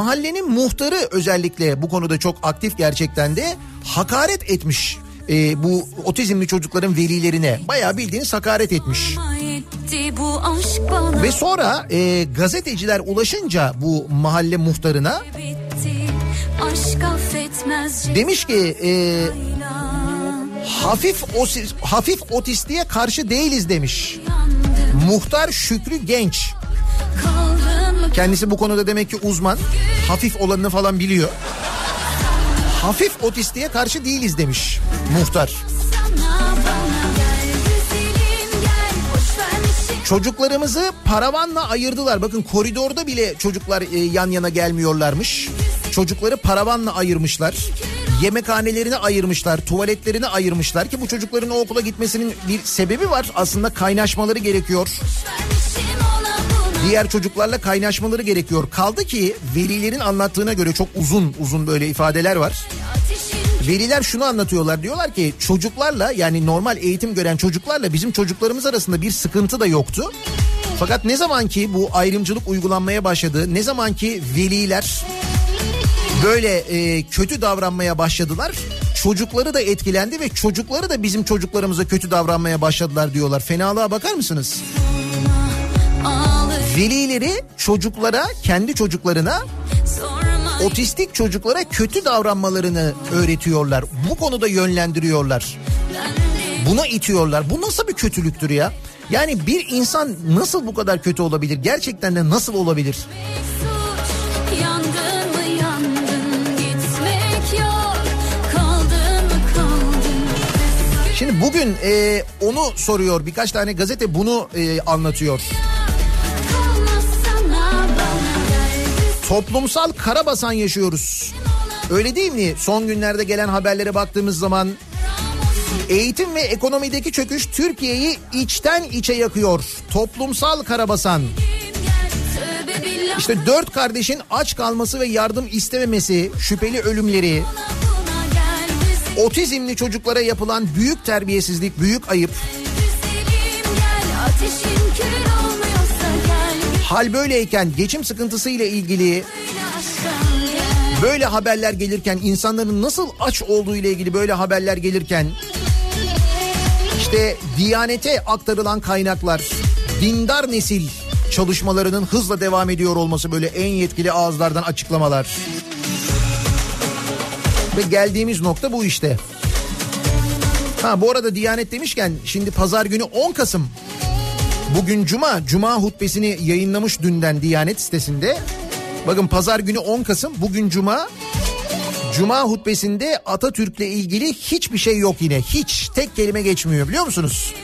mahallenin muhtarı özellikle bu konuda çok aktif gerçekten de hakaret etmiş e, bu otizmli çocukların velilerine bayağı bildiğiniz hakaret etmiş. Ve sonra e, gazeteciler ulaşınca bu mahalle muhtarına demiş ki e, hafif osi- hafif otistiğe karşı değiliz demiş. Muhtar Şükrü Genç. Kendisi bu konuda demek ki uzman. Hafif olanını falan biliyor. Hafif otistiğe karşı değiliz demiş muhtar. Çocuklarımızı paravanla ayırdılar. Bakın koridorda bile çocuklar e, yan yana gelmiyorlarmış. Çocukları paravanla ayırmışlar. Yemekhanelerini ayırmışlar, tuvaletlerini ayırmışlar ki bu çocukların o okula gitmesinin bir sebebi var. Aslında kaynaşmaları gerekiyor. Diğer çocuklarla kaynaşmaları gerekiyor. Kaldı ki velilerin anlattığına göre çok uzun uzun böyle ifadeler var. Veliler şunu anlatıyorlar diyorlar ki çocuklarla yani normal eğitim gören çocuklarla bizim çocuklarımız arasında bir sıkıntı da yoktu. Fakat ne zaman ki bu ayrımcılık uygulanmaya başladı ne zaman ki veliler böyle e, kötü davranmaya başladılar çocukları da etkilendi ve çocukları da bizim çocuklarımıza kötü davranmaya başladılar diyorlar. Fenalığa bakar mısınız? ağlı Velileri çocuklara kendi çocuklarına otistik çocuklara kötü davranmalarını öğretiyorlar. Bu konuda yönlendiriyorlar. Buna itiyorlar. Bu nasıl bir kötülüktür ya? Yani bir insan nasıl bu kadar kötü olabilir? Gerçekten de nasıl olabilir? Şimdi bugün e, onu soruyor. Birkaç tane gazete bunu e, anlatıyor. Toplumsal karabasan yaşıyoruz. Öyle değil mi? Son günlerde gelen haberlere baktığımız zaman eğitim ve ekonomideki çöküş Türkiye'yi içten içe yakıyor. Toplumsal karabasan. İşte dört kardeşin aç kalması ve yardım istememesi, şüpheli ölümleri, Otizmli çocuklara yapılan büyük terbiyesizlik, büyük ayıp. Güzelim gel ateşin kül Hal böyleyken geçim sıkıntısı ile ilgili Böyle haberler gelirken insanların nasıl aç olduğu ile ilgili böyle haberler gelirken işte Diyanete aktarılan kaynaklar dindar nesil çalışmalarının hızla devam ediyor olması böyle en yetkili ağızlardan açıklamalar. Ve geldiğimiz nokta bu işte. Ha bu arada Diyanet demişken şimdi pazar günü 10 Kasım Bugün Cuma, Cuma hutbesini yayınlamış dünden Diyanet sitesinde. Bakın pazar günü 10 Kasım, bugün Cuma. Cuma hutbesinde Atatürk'le ilgili hiçbir şey yok yine. Hiç tek kelime geçmiyor biliyor musunuz?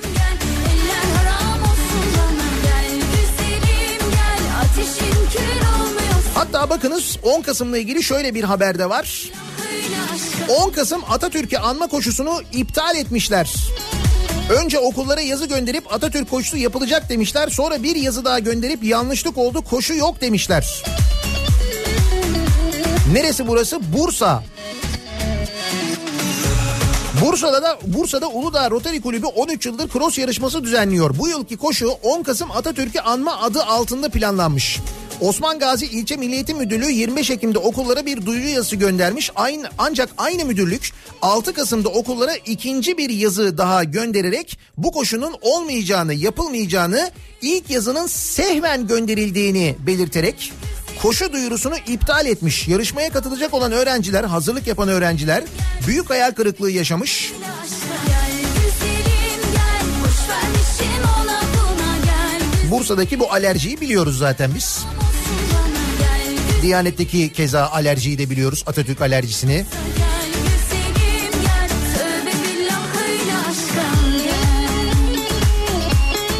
Hatta bakınız 10 Kasım'la ilgili şöyle bir haber de var. Böyle aşkım 10 Kasım Atatürk'ü anma koşusunu iptal etmişler. Önce okullara yazı gönderip Atatürk koşusu yapılacak demişler. Sonra bir yazı daha gönderip yanlışlık oldu koşu yok demişler. Neresi burası? Bursa. Bursa'da da Bursa'da Uludağ Rotary Kulübü 13 yıldır cross yarışması düzenliyor. Bu yılki koşu 10 Kasım Atatürk'ü anma adı altında planlanmış. Osman Gazi İlçe Milli Eğitim Müdürlüğü 25 Ekim'de okullara bir duyuru yazısı göndermiş. Aynı ancak aynı müdürlük 6 Kasım'da okullara ikinci bir yazı daha göndererek bu koşunun olmayacağını, yapılmayacağını, ilk yazının sehven gönderildiğini belirterek koşu duyurusunu iptal etmiş. Yarışmaya katılacak olan öğrenciler, hazırlık yapan öğrenciler büyük hayal kırıklığı yaşamış. Bursa'daki bu alerjiyi biliyoruz zaten biz. Diyanet'teki keza alerjiyi de biliyoruz. Atatürk alerjisini.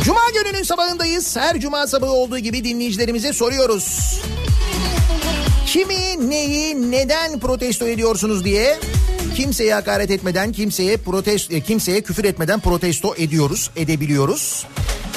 Cuma gününün sabahındayız. Her cuma sabahı olduğu gibi dinleyicilerimize soruyoruz. Kimi, neyi, neden protesto ediyorsunuz diye kimseye hakaret etmeden, kimseye protesto, kimseye küfür etmeden protesto ediyoruz, edebiliyoruz.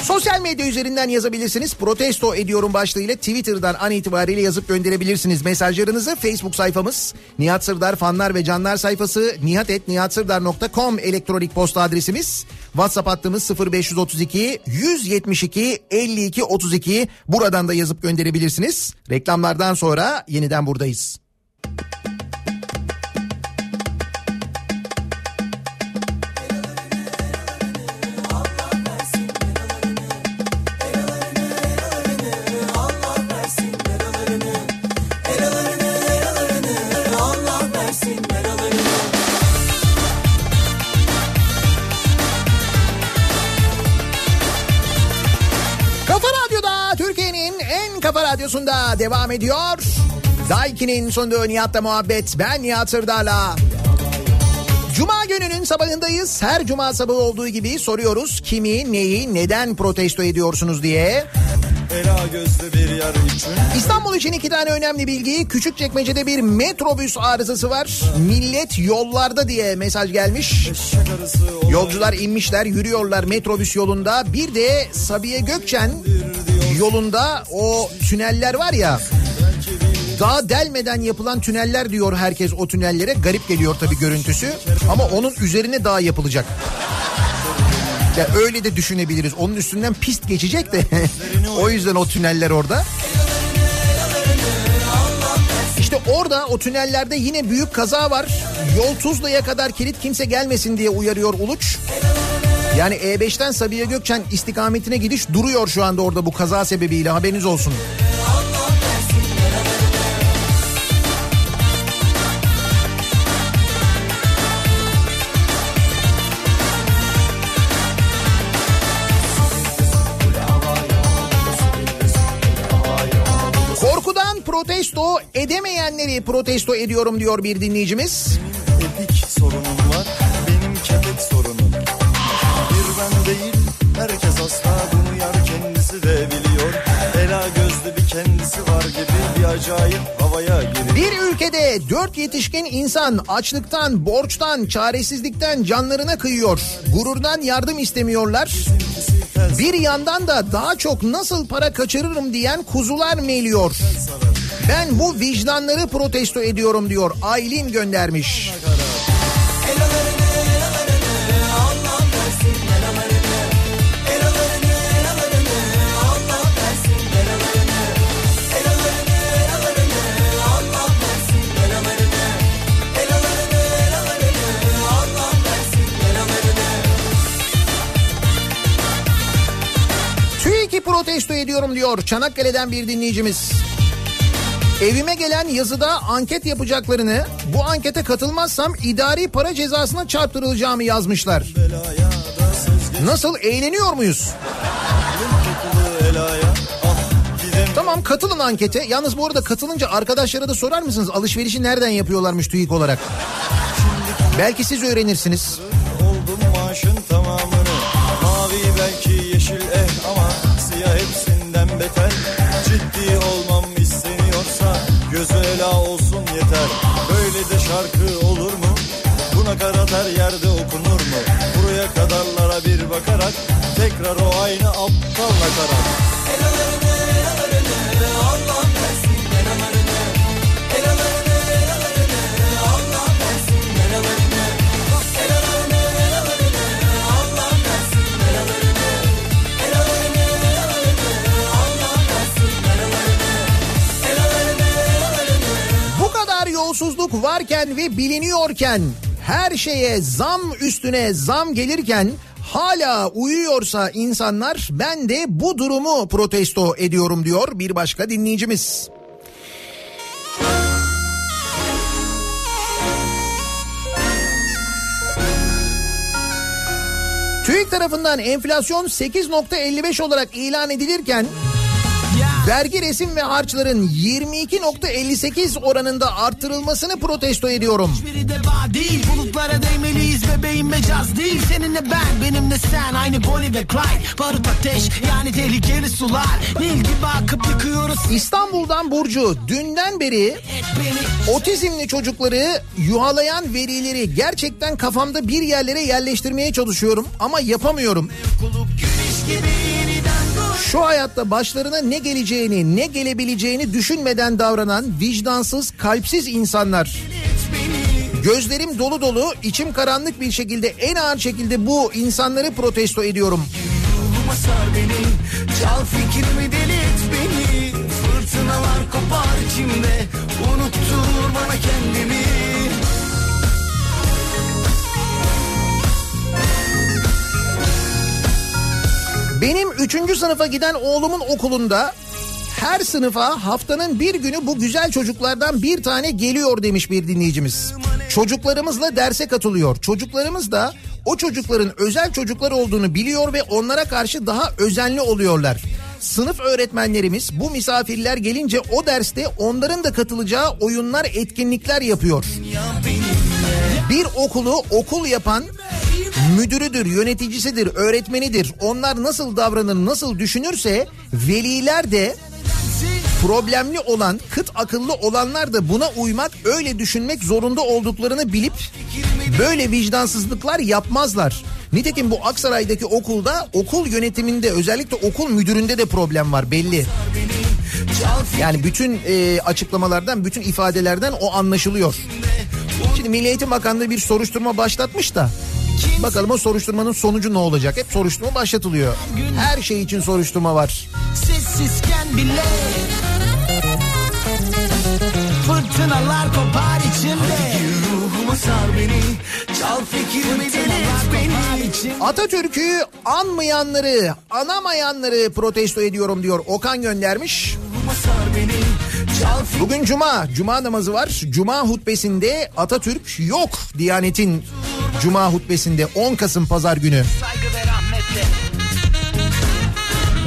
Sosyal medya üzerinden yazabilirsiniz. Protesto ediyorum başlığıyla Twitter'dan an itibariyle yazıp gönderebilirsiniz mesajlarınızı. Facebook sayfamız Nihat Sırdar fanlar ve canlar sayfası nihatetnihatsırdar.com elektronik posta adresimiz. WhatsApp hattımız 0532 172 52 32 buradan da yazıp gönderebilirsiniz. Reklamlardan sonra yeniden buradayız. Kafa kafa radyosunda devam ediyor. Daiki'nin sonunda Nihat'la muhabbet. Ben Nihat Sırdar'la. Cuma gününün sabahındayız. Her cuma sabahı olduğu gibi soruyoruz. Kimi, neyi, neden protesto ediyorsunuz diye. İstanbul için iki tane önemli bilgi. Küçükçekmece'de bir metrobüs arızası var. Millet yollarda diye mesaj gelmiş. Yolcular inmişler, yürüyorlar metrobüs yolunda. Bir de Sabiha Gökçen yolunda o tüneller var ya. Daha delmeden yapılan tüneller diyor herkes o tünellere. Garip geliyor tabii görüntüsü. Ama onun üzerine daha yapılacak. Ya öyle de düşünebiliriz. Onun üstünden pist geçecek de. [LAUGHS] o yüzden o tüneller orada. İşte orada o tünellerde yine büyük kaza var. Yol Tuzla'ya kadar kilit kimse gelmesin diye uyarıyor Uluç. Yani E5'ten Sabiha Gökçen istikametine gidiş duruyor şu anda orada bu kaza sebebiyle haberiniz olsun. Korkudan protesto edemeyenleri protesto ediyorum diyor bir dinleyicimiz. epik sorunum var Benim kepek sorunum asla bunu yar kendisi de biliyor Ela gözlü bir kendisi var gibi bir acayip havaya giriyor Bir ülkede dört yetişkin insan açlıktan, borçtan, çaresizlikten canlarına kıyıyor. Gururdan yardım istemiyorlar. Bir yandan da daha çok nasıl para kaçırırım diyen kuzular meyliyor. Ben bu vicdanları protesto ediyorum diyor. Aylin göndermiş. El ediyorum diyor Çanakkale'den bir dinleyicimiz. Evime gelen yazıda anket yapacaklarını bu ankete katılmazsam idari para cezasına çarptırılacağımı yazmışlar. Nasıl eğleniyor muyuz? Tamam katılın ankete. Yalnız bu arada katılınca arkadaşlara da sorar mısınız alışverişi nereden yapıyorlarmış TÜİK olarak? Belki siz öğrenirsiniz. De şarkı olur mu? Buna karat her yerde okunur mu? Buraya kadarlara bir bakarak tekrar o aynı aptal nakarat Bu varken ve biliniyorken her şeye zam üstüne zam gelirken hala uyuyorsa insanlar ben de bu durumu protesto ediyorum diyor bir başka dinleyicimiz. TÜİK tarafından enflasyon 8.55 olarak ilan edilirken vergi resim ve harçların 22.58 oranında artırılmasını protesto ediyorum. Biri de bağ değil bulutlara değmeliyiz bebeğim mecaz değil Seninle ben benimle sen aynı Bonnie ve Clyde Barut ateş yani tehlikeli sular Nil gibi akıp yıkıyoruz İstanbul'dan Burcu dünden beri otizmli çocukları yuhalayan verileri gerçekten kafamda bir yerlere yerleştirmeye çalışıyorum ama yapamıyorum. Gibi yeniden Şu hayatta başlarına ne geleceğini, ne gelebileceğini düşünmeden davranan vicdansız, kalpsiz insanlar. Gözlerim dolu dolu, içim karanlık bir şekilde en ağır şekilde bu insanları protesto ediyorum. Beni Çal fikrimi deli et beni Fırtınalar kopar içimde Unuttur bana kendimi Benim üçüncü sınıfa giden oğlumun okulunda her sınıfa haftanın bir günü bu güzel çocuklardan bir tane geliyor demiş bir dinleyicimiz. Çocuklarımızla derse katılıyor. Çocuklarımız da o çocukların özel çocuklar olduğunu biliyor ve onlara karşı daha özenli oluyorlar. Sınıf öğretmenlerimiz bu misafirler gelince o derste onların da katılacağı oyunlar, etkinlikler yapıyor. Bir okulu okul yapan müdürüdür, yöneticisidir, öğretmenidir. Onlar nasıl davranır, nasıl düşünürse veliler de problemli olan, kıt akıllı olanlar da buna uymak, öyle düşünmek zorunda olduklarını bilip böyle vicdansızlıklar yapmazlar. Nitekim bu Aksaray'daki okulda okul yönetiminde özellikle okul müdüründe de problem var belli. Yani bütün e, açıklamalardan, bütün ifadelerden o anlaşılıyor. Şimdi Milli Eğitim Bakanlığı bir soruşturma başlatmış da bakalım o soruşturmanın sonucu ne olacak? Hep soruşturma başlatılıyor. Her şey için soruşturma var. Sessizken bile Fırtınalar kopar içimde Ruhuma sar beni Çal fikrimi deli et beni Atatürk'ü anmayanları, anamayanları protesto ediyorum diyor. Okan göndermiş. Ruhuma sar Bugün cuma, cuma namazı var. Cuma hutbesinde Atatürk yok. Diyanet'in cuma hutbesinde 10 Kasım pazar günü. saygı ve rahmetle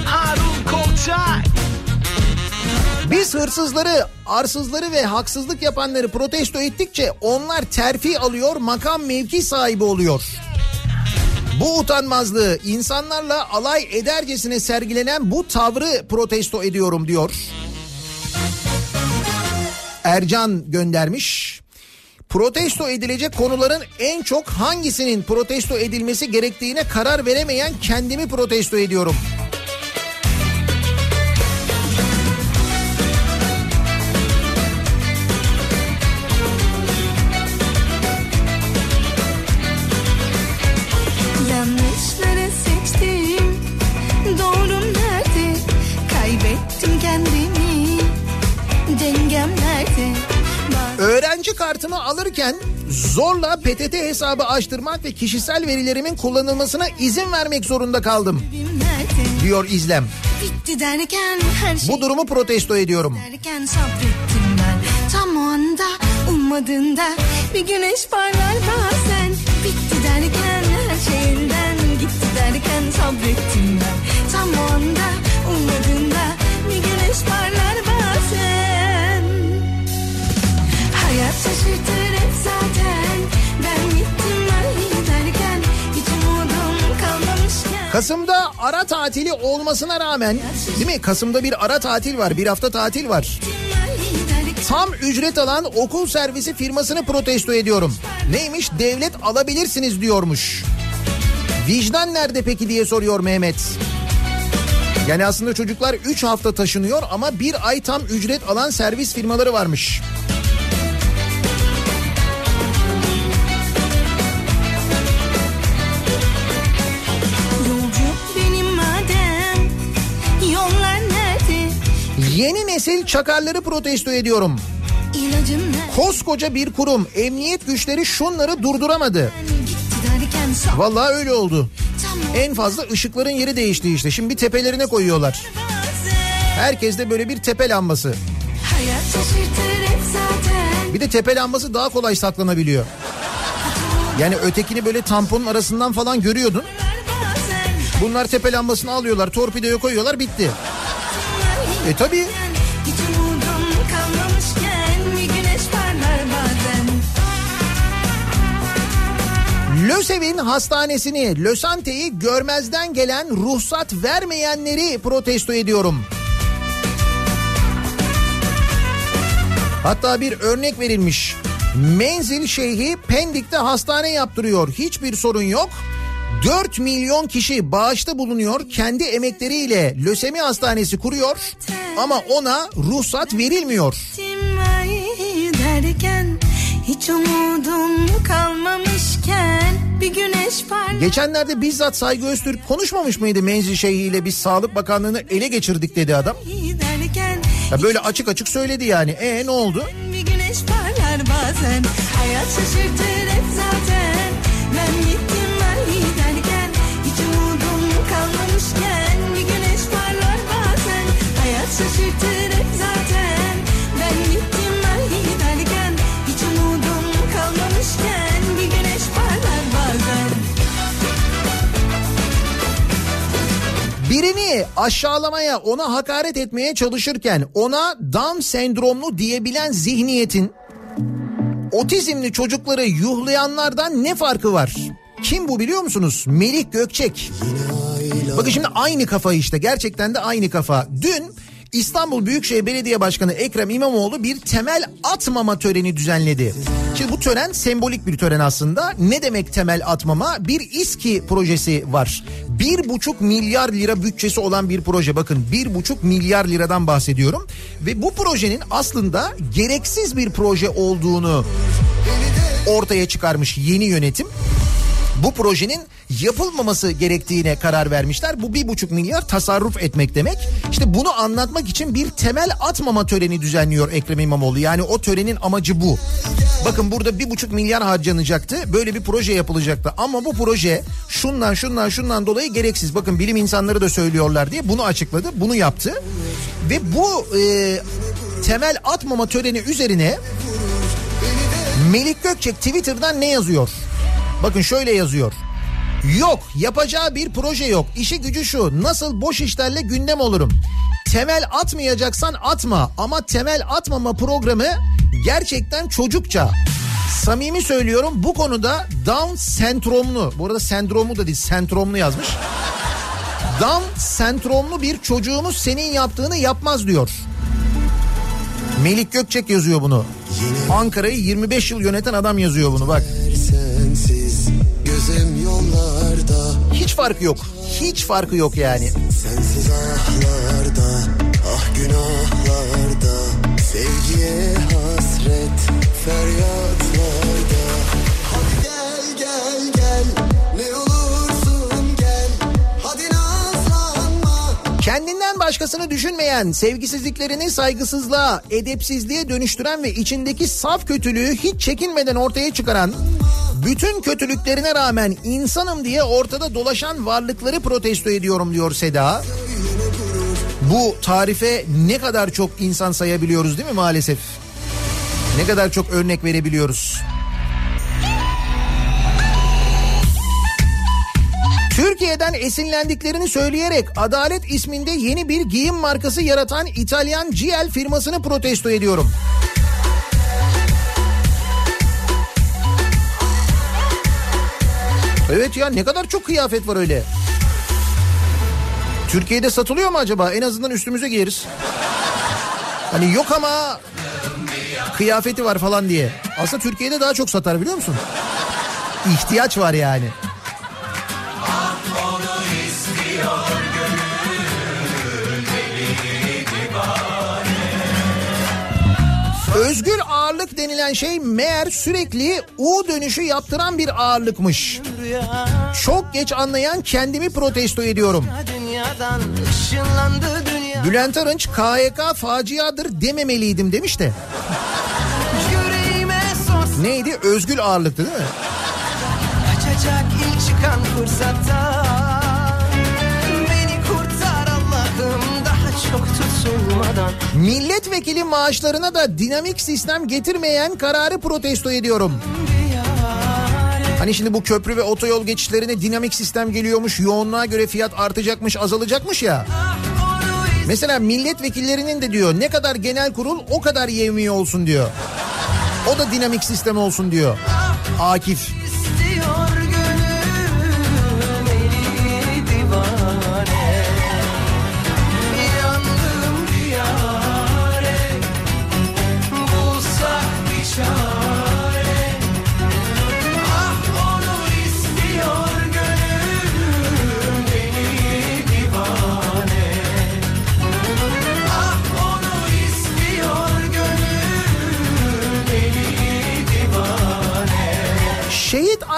Harun Kolçak Biz hırsızları, arsızları ve haksızlık yapanları protesto ettikçe onlar terfi alıyor, makam mevki sahibi oluyor. Bu utanmazlığı insanlarla alay edercesine sergilenen bu tavrı protesto ediyorum diyor. Ercan göndermiş. Protesto edilecek konuların en çok hangisinin protesto edilmesi gerektiğine karar veremeyen kendimi protesto ediyorum. Öğrenci kartımı alırken zorla PTT hesabı açtırmak ve kişisel verilerimin kullanılmasına izin vermek zorunda kaldım. diyor İzlem. Şey Bu durumu protesto ediyorum. Tam o anda ummadığında bir güneş parlar bazen Bitti derken her şey elden gitti derken sabrettim ben Tam o anda ummadığında bir güneş parlar Kasım'da ara tatili olmasına rağmen değil mi? Kasım'da bir ara tatil var. Bir hafta tatil var. Tam ücret alan okul servisi firmasını protesto ediyorum. Neymiş? Devlet alabilirsiniz diyormuş. Vicdan nerede peki diye soruyor Mehmet. Yani aslında çocuklar 3 hafta taşınıyor ama bir ay tam ücret alan servis firmaları varmış. Nesil çakarları protesto ediyorum. Koskoca bir kurum emniyet güçleri şunları durduramadı. Vallahi öyle oldu. En fazla ışıkların yeri değişti işte. Şimdi bir tepelerine koyuyorlar. Herkes de böyle bir tepe lambası. Bir de tepe lambası daha kolay saklanabiliyor. Yani ötekini böyle tamponun arasından falan görüyordun. Bunlar tepe lambasını alıyorlar, torpidoya koyuyorlar, bitti. E tabi LÖSEV'in hastanesini, Lösante'yi görmezden gelen ruhsat vermeyenleri protesto ediyorum. Hatta bir örnek verilmiş. Menzil Şeyhi Pendik'te hastane yaptırıyor. Hiçbir sorun yok. 4 milyon kişi bağışta bulunuyor. Kendi emekleriyle lösemi hastanesi kuruyor. Ama ona ruhsat verilmiyor. Derken Hiç umudum kalmamışken Bir güneş parlar Geçenlerde bizzat Saygı Öztürk konuşmamış mıydı Menzil Şeyhi ile biz Sağlık Bakanlığı'nı ele geçirdik dedi adam. Ya böyle açık açık söyledi yani. E ne oldu? Bir güneş parlar bazen Hayat şaşırtır hep zaten Ben gittim ay derken Hiç umudum kalmamışken Bir güneş parlar bazen Hayat şaşırtır Birini aşağılamaya, ona hakaret etmeye çalışırken ona Down sendromlu diyebilen zihniyetin otizmli çocukları yuhlayanlardan ne farkı var? Kim bu biliyor musunuz? Melih Gökçek. Bakın şimdi aynı kafa işte gerçekten de aynı kafa. Dün İstanbul Büyükşehir Belediye Başkanı Ekrem İmamoğlu bir temel atmama töreni düzenledi. Şimdi bu tören sembolik bir tören aslında. Ne demek temel atmama? Bir İSKİ projesi var. Bir buçuk milyar lira bütçesi olan bir proje. Bakın bir buçuk milyar liradan bahsediyorum. Ve bu projenin aslında gereksiz bir proje olduğunu ortaya çıkarmış yeni yönetim bu projenin yapılmaması gerektiğine karar vermişler. Bu bir buçuk milyar tasarruf etmek demek. İşte bunu anlatmak için bir temel atmama töreni düzenliyor Ekrem İmamoğlu. Yani o törenin amacı bu. Bakın burada bir buçuk milyar harcanacaktı. Böyle bir proje yapılacaktı. Ama bu proje şundan şundan şundan dolayı gereksiz. Bakın bilim insanları da söylüyorlar diye bunu açıkladı. Bunu yaptı. Ve bu e, temel atmama töreni üzerine Melik Gökçek Twitter'dan ne yazıyor? Bakın şöyle yazıyor. Yok yapacağı bir proje yok. İşi gücü şu nasıl boş işlerle gündem olurum. Temel atmayacaksan atma ama temel atmama programı gerçekten çocukça. Samimi söylüyorum bu konuda Down sendromlu bu arada sendromu da değil sendromlu yazmış. Down sendromlu bir çocuğumuz senin yaptığını yapmaz diyor. Melik Gökçek yazıyor bunu. Ankara'yı 25 yıl yöneten adam yazıyor bunu bak. Sensiz gözüm yollarda Hiç farkı yok. Hiç farkı yok yani. Sensiz ahlarda ah günahlarda Sevgiye hasret feryatlarda Kendinden başkasını düşünmeyen, sevgisizliklerini saygısızlığa, edepsizliğe dönüştüren ve içindeki saf kötülüğü hiç çekinmeden ortaya çıkaran Bütün kötülüklerine rağmen insanım diye ortada dolaşan varlıkları protesto ediyorum diyor Seda. Bu tarife ne kadar çok insan sayabiliyoruz değil mi maalesef? Ne kadar çok örnek verebiliyoruz. Türkiye'den esinlendiklerini söyleyerek Adalet isminde yeni bir giyim markası yaratan İtalyan GL firmasını protesto ediyorum. Evet ya ne kadar çok kıyafet var öyle. Türkiye'de satılıyor mu acaba? En azından üstümüze giyeriz. Hani yok ama kıyafeti var falan diye. Aslında Türkiye'de daha çok satar biliyor musun? İhtiyaç var yani. Özgür ağırlık denilen şey meğer sürekli U dönüşü yaptıran bir ağırlıkmış. Çok geç anlayan kendimi protesto ediyorum. Bülent Arınç KYK faciadır dememeliydim demiş de. Neydi? Özgür ağırlıktı değil mi? Kaçacak ilk çıkan fırsatta Beni kurtar Allah'ım daha çok tutulmadan Milletvekili maaşlarına da dinamik sistem getirmeyen kararı protesto ediyorum. Hani şimdi bu köprü ve otoyol geçişlerine dinamik sistem geliyormuş, yoğunluğa göre fiyat artacakmış, azalacakmış ya. Mesela milletvekillerinin de diyor ne kadar genel kurul o kadar yevmiye olsun diyor. O da dinamik sistem olsun diyor. Akif.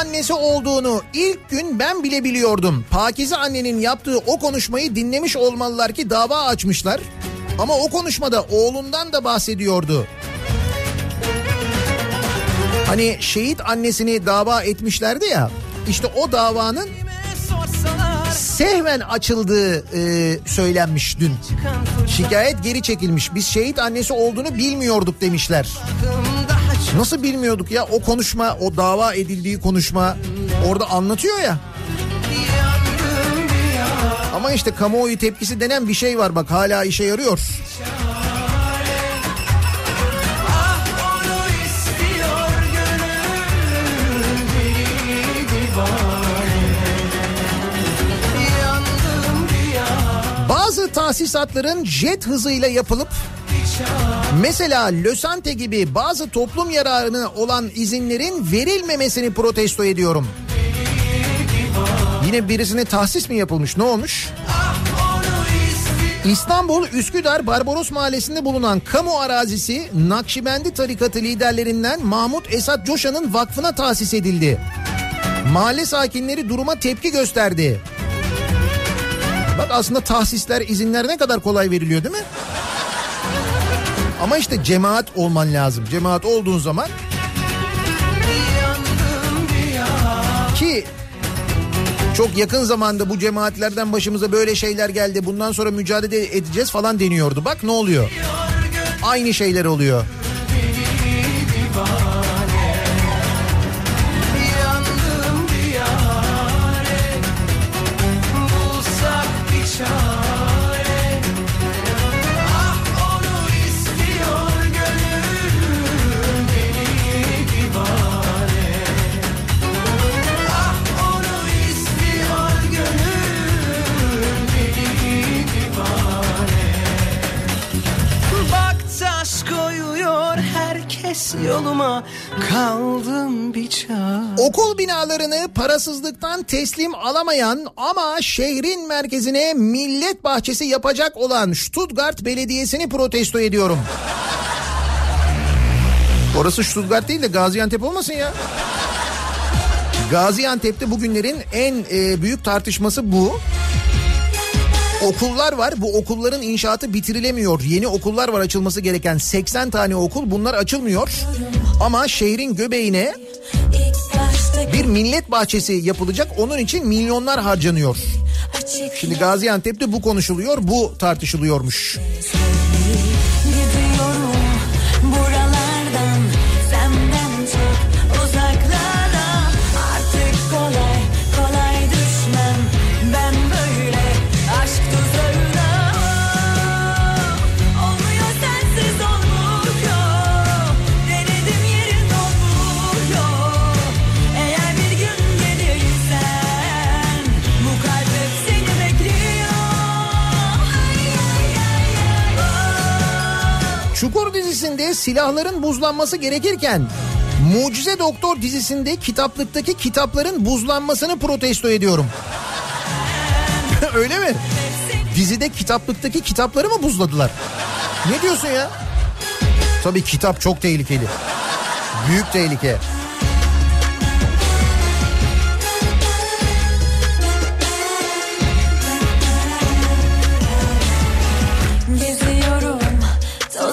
Annesi olduğunu ilk gün ben bile biliyordum. Pakize annenin yaptığı o konuşmayı dinlemiş olmalılar ki dava açmışlar. Ama o konuşmada oğlundan da bahsediyordu. Hani şehit annesini dava etmişlerdi ya. İşte o davanın sehven açıldığı e, söylenmiş dün. Şikayet geri çekilmiş. Biz şehit annesi olduğunu bilmiyorduk demişler. çok Nasıl bilmiyorduk ya o konuşma, o dava edildiği konuşma orada anlatıyor ya. Ama işte kamuoyu tepkisi denen bir şey var bak hala işe yarıyor. Bazı tahsisatların jet hızıyla yapılıp mesela Lösante gibi bazı toplum yararına olan izinlerin verilmemesini protesto ediyorum. Yine birisine tahsis mi yapılmış ne olmuş? İstanbul Üsküdar Barbaros Mahallesi'nde bulunan kamu arazisi Nakşibendi tarikatı liderlerinden Mahmut Esat Coşan'ın vakfına tahsis edildi. Mahalle sakinleri duruma tepki gösterdi. Bak aslında tahsisler, izinler ne kadar kolay veriliyor değil mi? Ama işte cemaat olman lazım. Cemaat olduğun zaman ki çok yakın zamanda bu cemaatlerden başımıza böyle şeyler geldi. Bundan sonra mücadele edeceğiz falan deniyordu. Bak ne oluyor? Aynı şeyler oluyor. Kaldım bir çare Okul binalarını parasızlıktan teslim alamayan ama şehrin merkezine millet bahçesi yapacak olan Stuttgart Belediyesi'ni protesto ediyorum. Orası Stuttgart değil de Gaziantep olmasın ya. Gaziantep'te bugünlerin en e, büyük tartışması bu. Okullar var. Bu okulların inşaatı bitirilemiyor. Yeni okullar var açılması gereken 80 tane okul. Bunlar açılmıyor. Ama şehrin göbeğine Bir millet bahçesi yapılacak onun için milyonlar harcanıyor. Şimdi Gaziantep'te bu konuşuluyor, bu tartışılıyormuş. Dizisinde silahların buzlanması gerekirken Mucize Doktor dizisinde kitaplıktaki kitapların buzlanmasını protesto ediyorum. [LAUGHS] Öyle mi? Dizide kitaplıktaki kitapları mı buzladılar? Ne diyorsun ya? Tabii kitap çok tehlikeli. Büyük tehlike.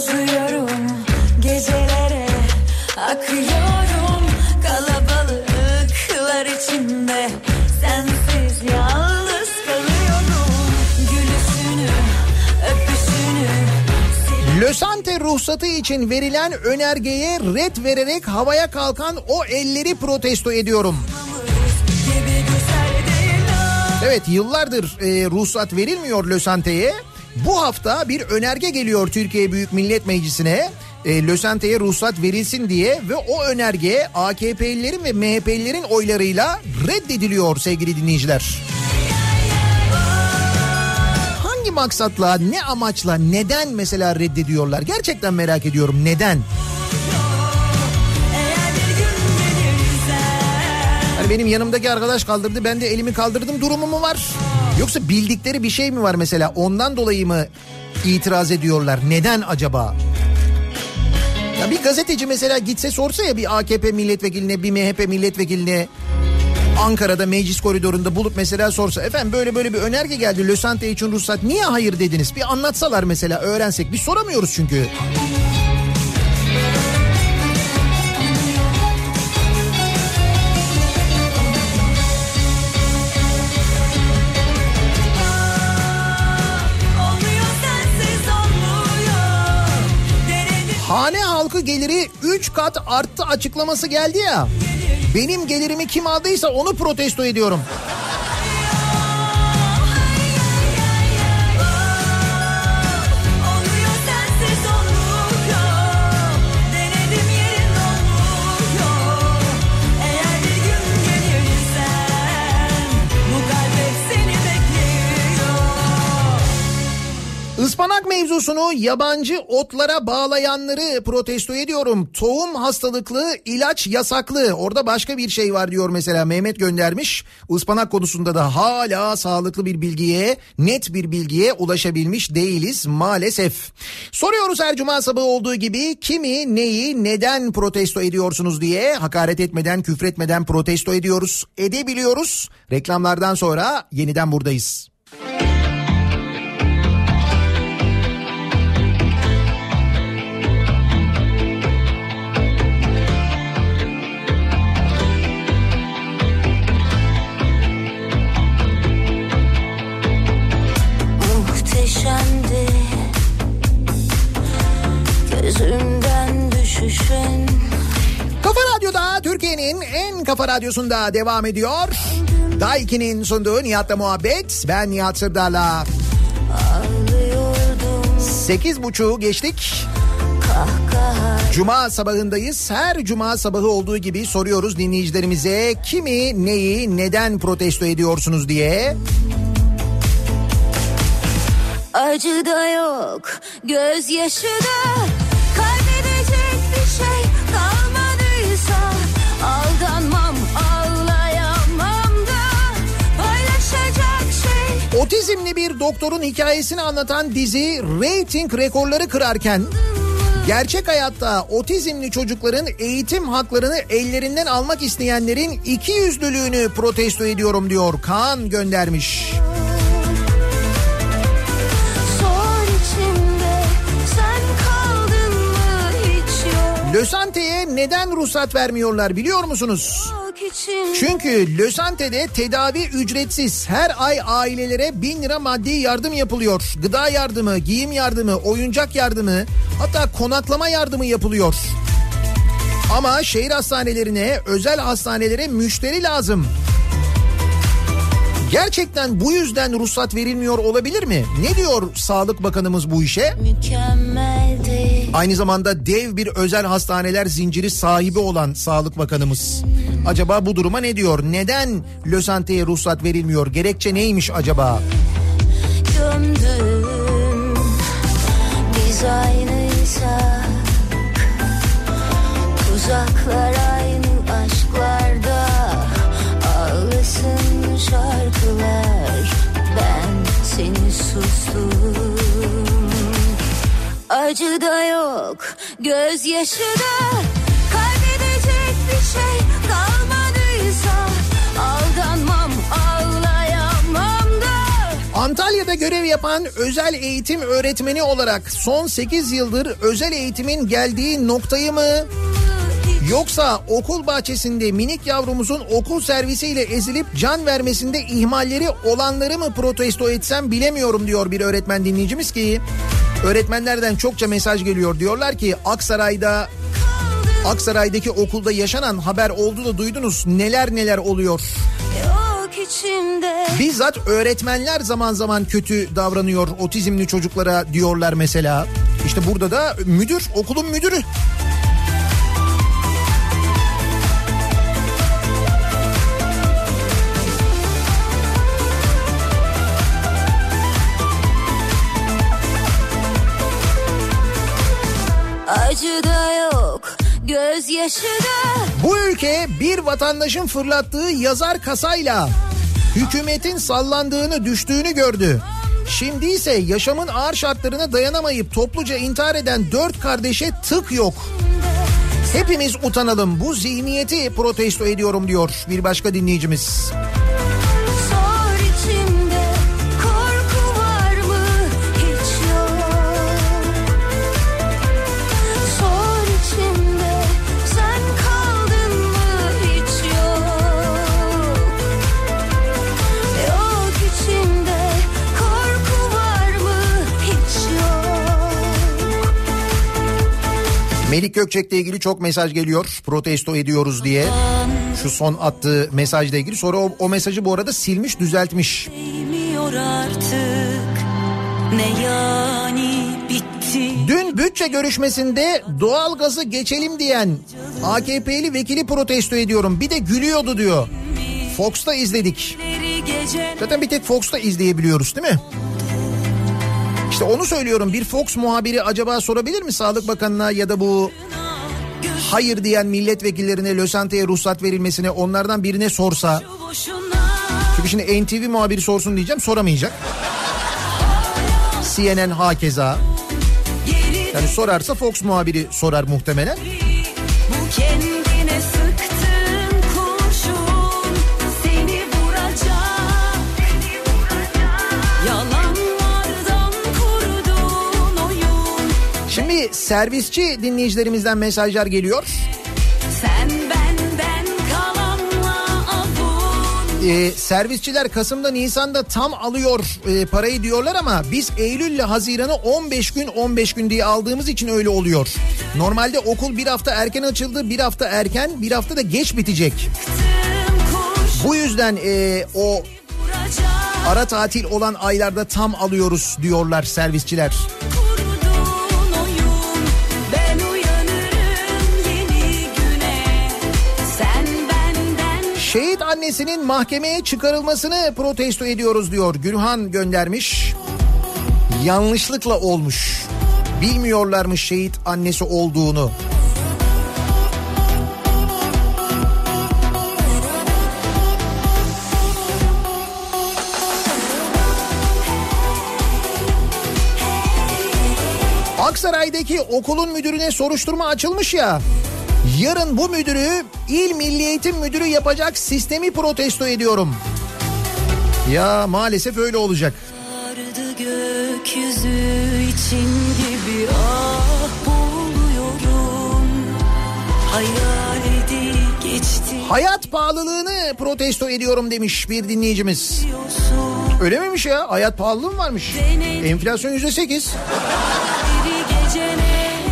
Tozuyorum, gecelere akıyorum. Kalabalıklar içinde sensiz yalnız kalıyorum. Gülüşünü, öpüşünü Lösante ruhsatı için verilen önergeye red vererek havaya kalkan o elleri protesto ediyorum. Evet yıllardır e, ruhsat verilmiyor Lösante'ye. Bu hafta bir önerge geliyor Türkiye Büyük Millet Meclisi'ne. E, Lösante'ye ruhsat verilsin diye ve o önerge AKP'lilerin ve MHP'lilerin oylarıyla reddediliyor sevgili dinleyiciler. Hangi maksatla, ne amaçla, neden mesela reddediyorlar? Gerçekten merak ediyorum neden? Hani benim yanımdaki arkadaş kaldırdı ben de elimi kaldırdım durumu mu var? Yoksa bildikleri bir şey mi var mesela ondan dolayı mı itiraz ediyorlar? Neden acaba? Ya bir gazeteci mesela gitse sorsa ya bir AKP milletvekiline bir MHP milletvekiline Ankara'da meclis koridorunda bulup mesela sorsa efendim böyle böyle bir önerge geldi Lösante için ruhsat niye hayır dediniz? Bir anlatsalar mesela öğrensek biz soramıyoruz çünkü. Geliri 3 kat arttı açıklaması geldi ya. Benim gelirimi kim aldıysa onu protesto ediyorum. Ispanak mevzusunu yabancı otlara bağlayanları protesto ediyorum. Tohum hastalıklı, ilaç yasaklı. Orada başka bir şey var diyor mesela Mehmet göndermiş. Ispanak konusunda da hala sağlıklı bir bilgiye, net bir bilgiye ulaşabilmiş değiliz maalesef. Soruyoruz her cuma sabahı olduğu gibi kimi, neyi, neden protesto ediyorsunuz diye hakaret etmeden, küfretmeden protesto ediyoruz. Edebiliyoruz. Reklamlardan sonra yeniden buradayız. Muhteşemdi Gözümden düşüşün Kafa Radyo'da Türkiye'nin en kafa radyosunda devam ediyor. Daiki'nin sunduğu Nihat'la muhabbet. Ben Nihat Sırdar'la. Sekiz buçuğu geçtik. Cuma sabahındayız. Her cuma sabahı olduğu gibi soruyoruz dinleyicilerimize kimi, neyi, neden protesto ediyorsunuz diye. Acı da yok, gözyaşı da Kaybedecek bir şey kalmadıysa Aldanmam, ağlayamam da Paylaşacak şey Otizmli bir doktorun hikayesini anlatan dizi reyting rekorları kırarken gerçek hayatta otizmli çocukların eğitim haklarını ellerinden almak isteyenlerin iki yüzlülüğünü protesto ediyorum diyor Kaan göndermiş. Sor Lösante'ye neden ruhsat vermiyorlar biliyor musunuz? Çünkü Lösante'de tedavi ücretsiz. Her ay ailelere bin lira maddi yardım yapılıyor. Gıda yardımı, giyim yardımı, oyuncak yardımı hatta konaklama yardımı yapılıyor. Ama şehir hastanelerine, özel hastanelere müşteri lazım. Gerçekten bu yüzden ruhsat verilmiyor olabilir mi? Ne diyor Sağlık Bakanımız bu işe? Mükemmeldi. Aynı zamanda dev bir özel hastaneler zinciri sahibi olan Sağlık Bakanımız. Acaba bu duruma ne diyor? Neden Lösante'ye ruhsat verilmiyor? Gerekçe neymiş acaba? Döndüm Biz aynıysak Uzaklar aynı aşklarda Ağlasın şarkılar Ben seni sustum Acı da yok Gözyaşı da. Kaybedecek bir şey kalmadıysa Aldanmam ağlayamam da. Antalya'da görev yapan özel eğitim öğretmeni olarak son 8 yıldır özel eğitimin geldiği noktayı mı Yoksa okul bahçesinde minik yavrumuzun okul servisiyle ezilip can vermesinde ihmalleri olanları mı protesto etsem bilemiyorum diyor bir öğretmen dinleyicimiz ki öğretmenlerden çokça mesaj geliyor. Diyorlar ki Aksaray'da Aksaray'daki okulda yaşanan haber oldu da duydunuz neler neler oluyor. Yok içimde Bizzat öğretmenler zaman zaman kötü davranıyor otizmli çocuklara diyorlar mesela. İşte burada da müdür okulun müdürü acı da yok gözyaşı da Bu ülke bir vatandaşın fırlattığı yazar kasayla hükümetin sallandığını düştüğünü gördü. Şimdi ise yaşamın ağır şartlarına dayanamayıp topluca intihar eden dört kardeşe tık yok. Hepimiz utanalım bu zihniyeti protesto ediyorum diyor bir başka dinleyicimiz. Melik Gökçek'le ilgili çok mesaj geliyor protesto ediyoruz diye. Şu son attığı mesajla ilgili sonra o, o mesajı bu arada silmiş düzeltmiş. Artık ne yani bitti Dün bütçe görüşmesinde doğalgazı geçelim diyen AKP'li vekili protesto ediyorum. Bir de gülüyordu diyor. Fox'ta izledik. Zaten bir tek Fox'ta izleyebiliyoruz değil mi? İşte onu söylüyorum. Bir Fox muhabiri acaba sorabilir mi Sağlık Bakanı'na ya da bu hayır diyen milletvekillerine Lösante'ye ruhsat verilmesine onlardan birine sorsa. Çünkü şimdi NTV muhabiri sorsun diyeceğim soramayacak. CNN hakeza. Yani sorarsa Fox muhabiri sorar muhtemelen. Bu kendine servisçi dinleyicilerimizden mesajlar geliyor. sen benden. Ee, servisçiler Kasım'da Nisan'da tam alıyor e, parayı diyorlar ama biz Eylül ile Haziran'ı 15 gün 15 gün diye aldığımız için öyle oluyor. Normalde okul bir hafta erken açıldı bir hafta erken bir hafta da geç bitecek. kurşun Bu yüzden e, o ara tatil olan aylarda tam alıyoruz diyorlar servisçiler. Kurduğun annesinin mahkemeye çıkarılmasını protesto ediyoruz diyor. Gülhan göndermiş. Yanlışlıkla olmuş. Bilmiyorlarmış şehit annesi olduğunu. Aksaray'daki okulun müdürüne soruşturma açılmış ya. Yarın bu müdürü İl Milli Eğitim Müdürü yapacak sistemi protesto ediyorum. Ya maalesef öyle olacak. Gökyüzü için gibi ah boğuluyorum Hayal edip geçti Hayat pahalılığını protesto ediyorum demiş bir dinleyicimiz. Öyle miymiş ya? Hayat pahalılığı mı varmış? Enflasyon yüzde sekiz.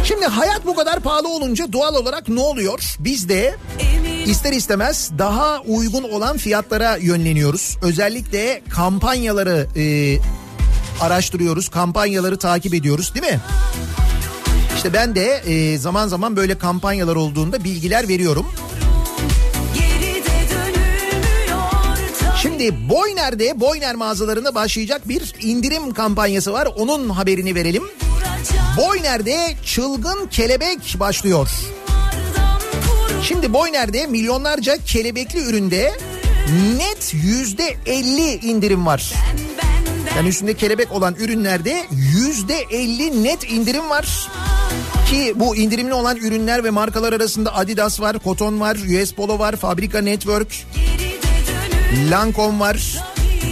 Şimdi hayat bu kadar pahalı olunca doğal olarak ne oluyor? Biz de ister istemez daha uygun olan fiyatlara yönleniyoruz. Özellikle kampanyaları e, araştırıyoruz, kampanyaları takip ediyoruz değil mi? İşte ben de e, zaman zaman böyle kampanyalar olduğunda bilgiler veriyorum. Şimdi Boyner'de Boyner mağazalarında başlayacak bir indirim kampanyası var. Onun haberini verelim. Boyner'de çılgın kelebek başlıyor. Şimdi Boyner'de milyonlarca kelebekli üründe net yüzde elli indirim var. Yani üstünde kelebek olan ürünlerde yüzde elli net indirim var. Ki bu indirimli olan ürünler ve markalar arasında Adidas var, Koton var, US Polo var, Fabrika Network, Lancome var,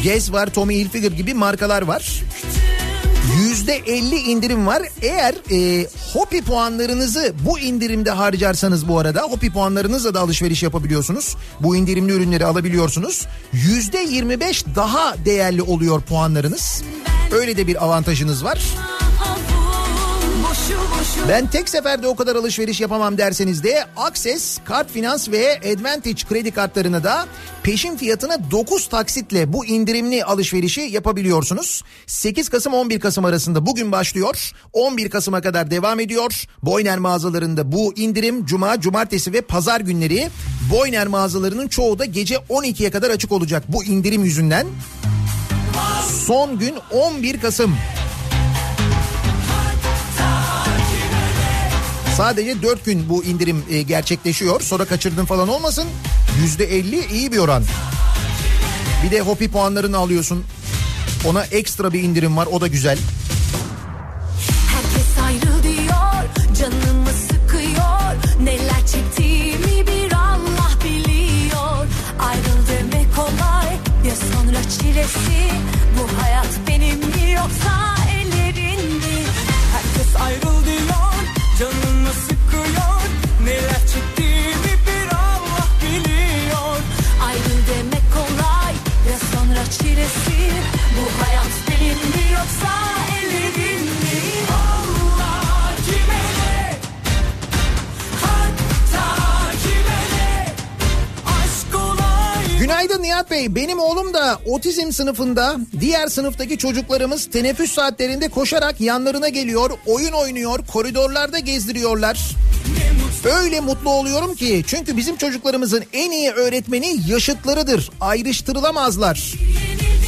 Guess var, Tommy Hilfiger gibi markalar var. Yüzde elli indirim var. Eğer e, Hopi puanlarınızı bu indirimde harcarsanız bu arada Hopi puanlarınızla da alışveriş yapabiliyorsunuz. Bu indirimli ürünleri alabiliyorsunuz. Yüzde yirmi beş daha değerli oluyor puanlarınız. Öyle de bir avantajınız var. Ben tek seferde o kadar alışveriş yapamam derseniz de Access, Kart Finans ve Advantage kredi kartlarına da peşin fiyatına 9 taksitle bu indirimli alışverişi yapabiliyorsunuz. 8 Kasım 11 Kasım arasında bugün başlıyor. 11 Kasım'a kadar devam ediyor. Boyner mağazalarında bu indirim cuma, cumartesi ve pazar günleri Boyner mağazalarının çoğu da gece 12'ye kadar açık olacak bu indirim yüzünden. Son gün 11 Kasım. Sadece 4 gün bu indirim e, gerçekleşiyor. Sonra kaçırdın falan olmasın. %50 iyi bir oran. Bir de Hopi puanlarını alıyorsun. Ona ekstra bir indirim var. O da güzel. Herkes ayrı diyor canımı sıkıyor Neler çektiğimi bir Allah biliyor Ayrıl demek kolay ya sonra çilesi Bu hayat benim mi yoksa ellerin mi Herkes ayrıl çilesi Bu hayat benim mi yoksa ellerin mi Günaydın Nihat Bey. Benim oğlum da otizm sınıfında diğer sınıftaki çocuklarımız teneffüs saatlerinde koşarak yanlarına geliyor, oyun oynuyor, koridorlarda gezdiriyorlar. Öyle mutlu oluyorum ki çünkü bizim çocuklarımızın en iyi öğretmeni yaşıtlarıdır. Ayrıştırılamazlar.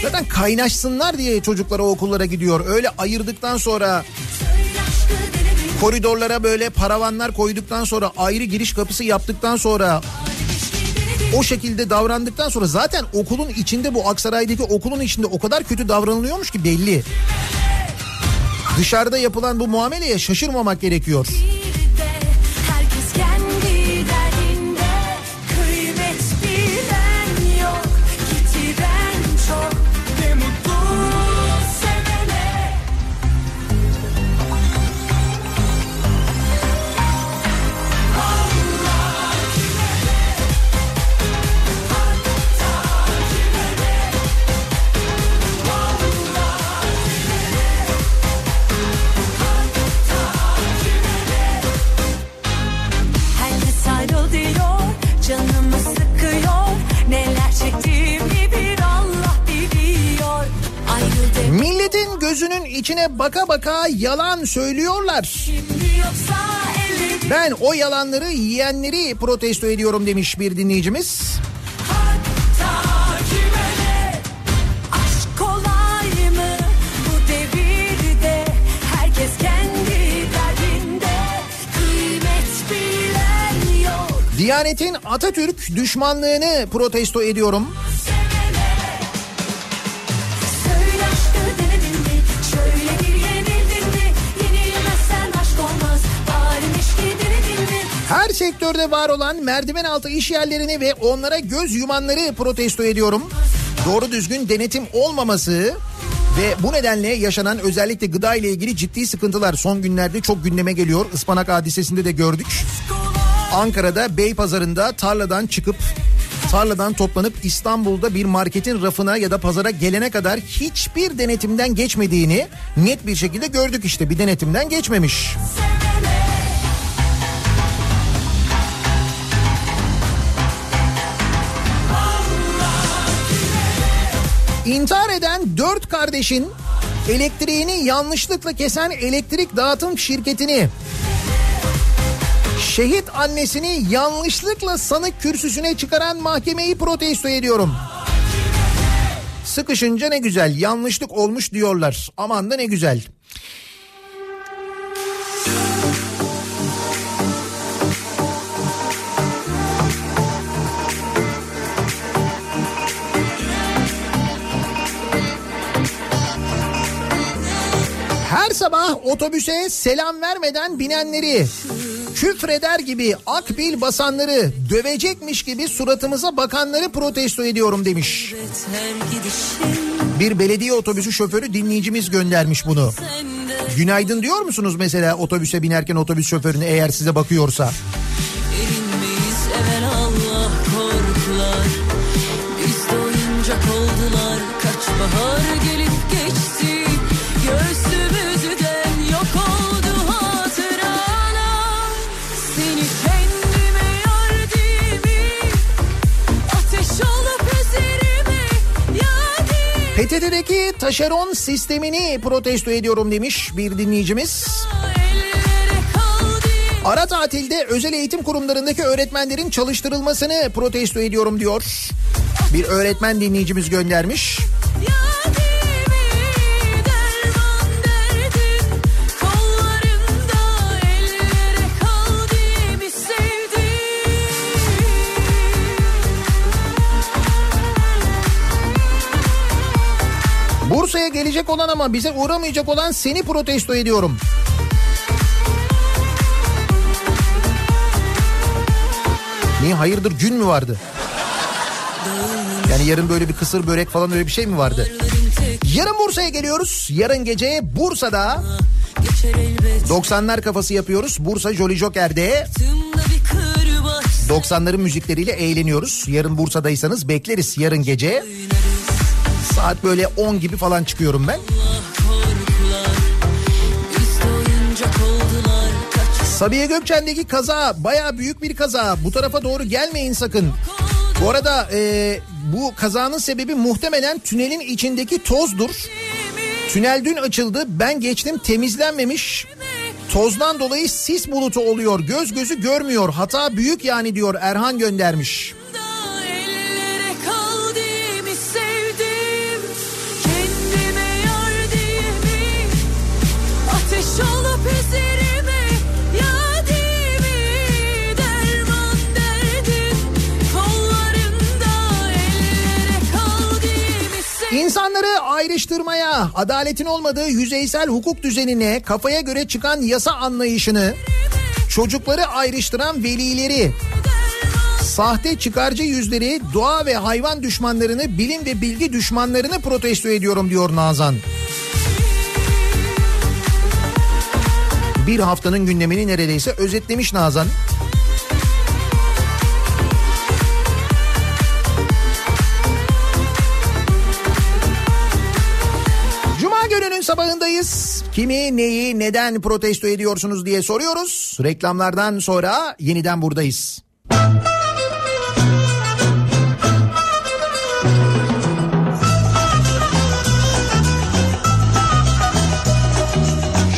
Zaten kaynaşsınlar diye çocuklar o okullara gidiyor. Öyle ayırdıktan sonra koridorlara böyle paravanlar koyduktan sonra ayrı giriş kapısı yaptıktan sonra o şekilde davrandıktan sonra zaten okulun içinde bu Aksaray'daki okulun içinde o kadar kötü davranılıyormuş ki belli. Dışarıda yapılan bu muameleye şaşırmamak gerekiyor. İçine baka baka yalan söylüyorlar. Ben o yalanları yiyenleri protesto ediyorum demiş bir dinleyicimiz. Diyanet'in Atatürk düşmanlığını protesto ediyorum. Her sektörde var olan merdiven altı iş yerlerini ve onlara göz yumanları protesto ediyorum. Doğru düzgün denetim olmaması ve bu nedenle yaşanan özellikle gıda ile ilgili ciddi sıkıntılar son günlerde çok gündeme geliyor. Ispanak hadisesinde de gördük. Ankara'da Beypazarı'nda tarladan çıkıp tarladan toplanıp İstanbul'da bir marketin rafına ya da pazara gelene kadar hiçbir denetimden geçmediğini net bir şekilde gördük işte bir denetimden geçmemiş. İntihar eden dört kardeşin elektriğini yanlışlıkla kesen elektrik dağıtım şirketini şehit annesini yanlışlıkla sanık kürsüsüne çıkaran mahkemeyi protesto ediyorum. Sıkışınca ne güzel yanlışlık olmuş diyorlar. Aman da ne güzel. Her sabah otobüse selam vermeden binenleri, küfreder gibi akbil basanları, dövecekmiş gibi suratımıza bakanları protesto ediyorum demiş. Bir belediye otobüsü şoförü dinleyicimiz göndermiş bunu. Günaydın diyor musunuz mesela otobüse binerken otobüs şoförüne eğer size bakıyorsa? PTT'deki taşeron sistemini protesto ediyorum demiş bir dinleyicimiz. Ara tatilde özel eğitim kurumlarındaki öğretmenlerin çalıştırılmasını protesto ediyorum diyor. Bir öğretmen dinleyicimiz göndermiş. Bursa'ya gelecek olan ama bize uğramayacak olan seni protesto ediyorum. Niye hayırdır gün mü vardı? Yani yarın böyle bir kısır börek falan öyle bir şey mi vardı? Yarın Bursa'ya geliyoruz. Yarın gece Bursa'da 90'lar kafası yapıyoruz. Bursa Jolly Joker'de 90'ların müzikleriyle eğleniyoruz. Yarın Bursa'daysanız bekleriz yarın gece. Saat böyle 10 gibi falan çıkıyorum ben. Sabiha Gökçen'deki kaza baya büyük bir kaza. Bu tarafa doğru gelmeyin sakın. Bu arada e, bu kazanın sebebi muhtemelen tünelin içindeki tozdur. Tünel dün açıldı. Ben geçtim temizlenmemiş. Tozdan dolayı sis bulutu oluyor. Göz gözü görmüyor. Hata büyük yani diyor Erhan göndermiş. İnsanları ayrıştırmaya, adaletin olmadığı yüzeysel hukuk düzenine, kafaya göre çıkan yasa anlayışını, çocukları ayrıştıran velileri, sahte çıkarcı yüzleri, doğa ve hayvan düşmanlarını, bilim ve bilgi düşmanlarını protesto ediyorum diyor Nazan. Bir haftanın gündemini neredeyse özetlemiş Nazan. Cuma sabahındayız. Kimi, neyi, neden protesto ediyorsunuz diye soruyoruz. Reklamlardan sonra yeniden buradayız.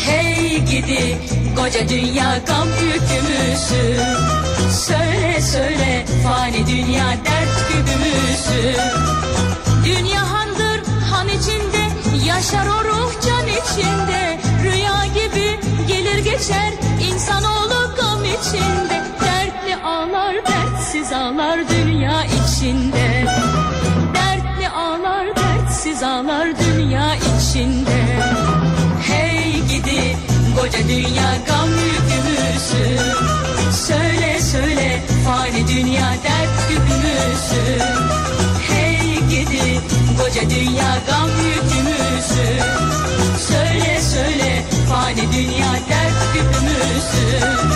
Hey gidi koca dünya gam yükümüzü Söyle söyle fani dünya dert gübümüzü Dünya handır han içinde yaşar o ruh içinde. Rüya gibi gelir geçer insanoğlu gam içinde. Dertli ağlar dertsiz ağlar dünya içinde. Dertli ağlar dertsiz ağlar dünya içinde. Hey gidi koca dünya gam yükümüzü Söyle söyle fani dünya dert gübümüzü koca dünya gam yükümüzü Söyle söyle fani dünya dert gübümüzü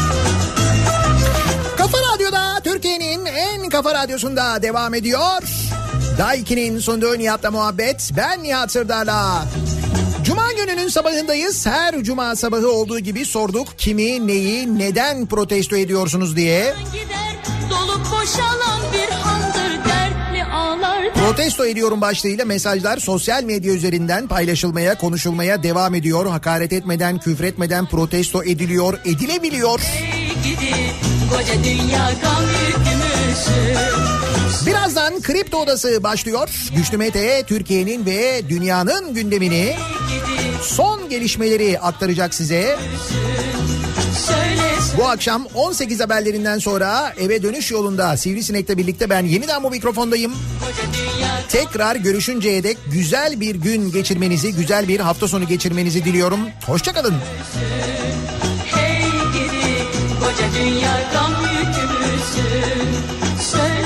Kafa Radyosu'nda devam ediyor. Daiki'nin sunduğu Nihat'la muhabbet. Ben Nihat Sırdar'la. Cuma gününün sabahındayız. Her cuma sabahı olduğu gibi sorduk. Kimi, neyi, neden protesto ediyorsunuz diye. Gider dolup boşalan bir handır Protesto ediyorum başlığıyla mesajlar sosyal medya üzerinden paylaşılmaya, konuşulmaya devam ediyor. Hakaret etmeden, küfretmeden protesto ediliyor, edilebiliyor. Birazdan Kripto Odası başlıyor. Güçlü Mete Türkiye'nin ve dünyanın gündemini son gelişmeleri aktaracak size. Söyle bu akşam 18 haberlerinden sonra eve dönüş yolunda Sivrisinek'le birlikte ben yeniden bu mikrofondayım. Tekrar görüşünceye dek güzel bir gün geçirmenizi, güzel bir hafta sonu geçirmenizi diliyorum. Hoşçakalın. Hey gidi, koca dünyadan yükümlüsün. Söyle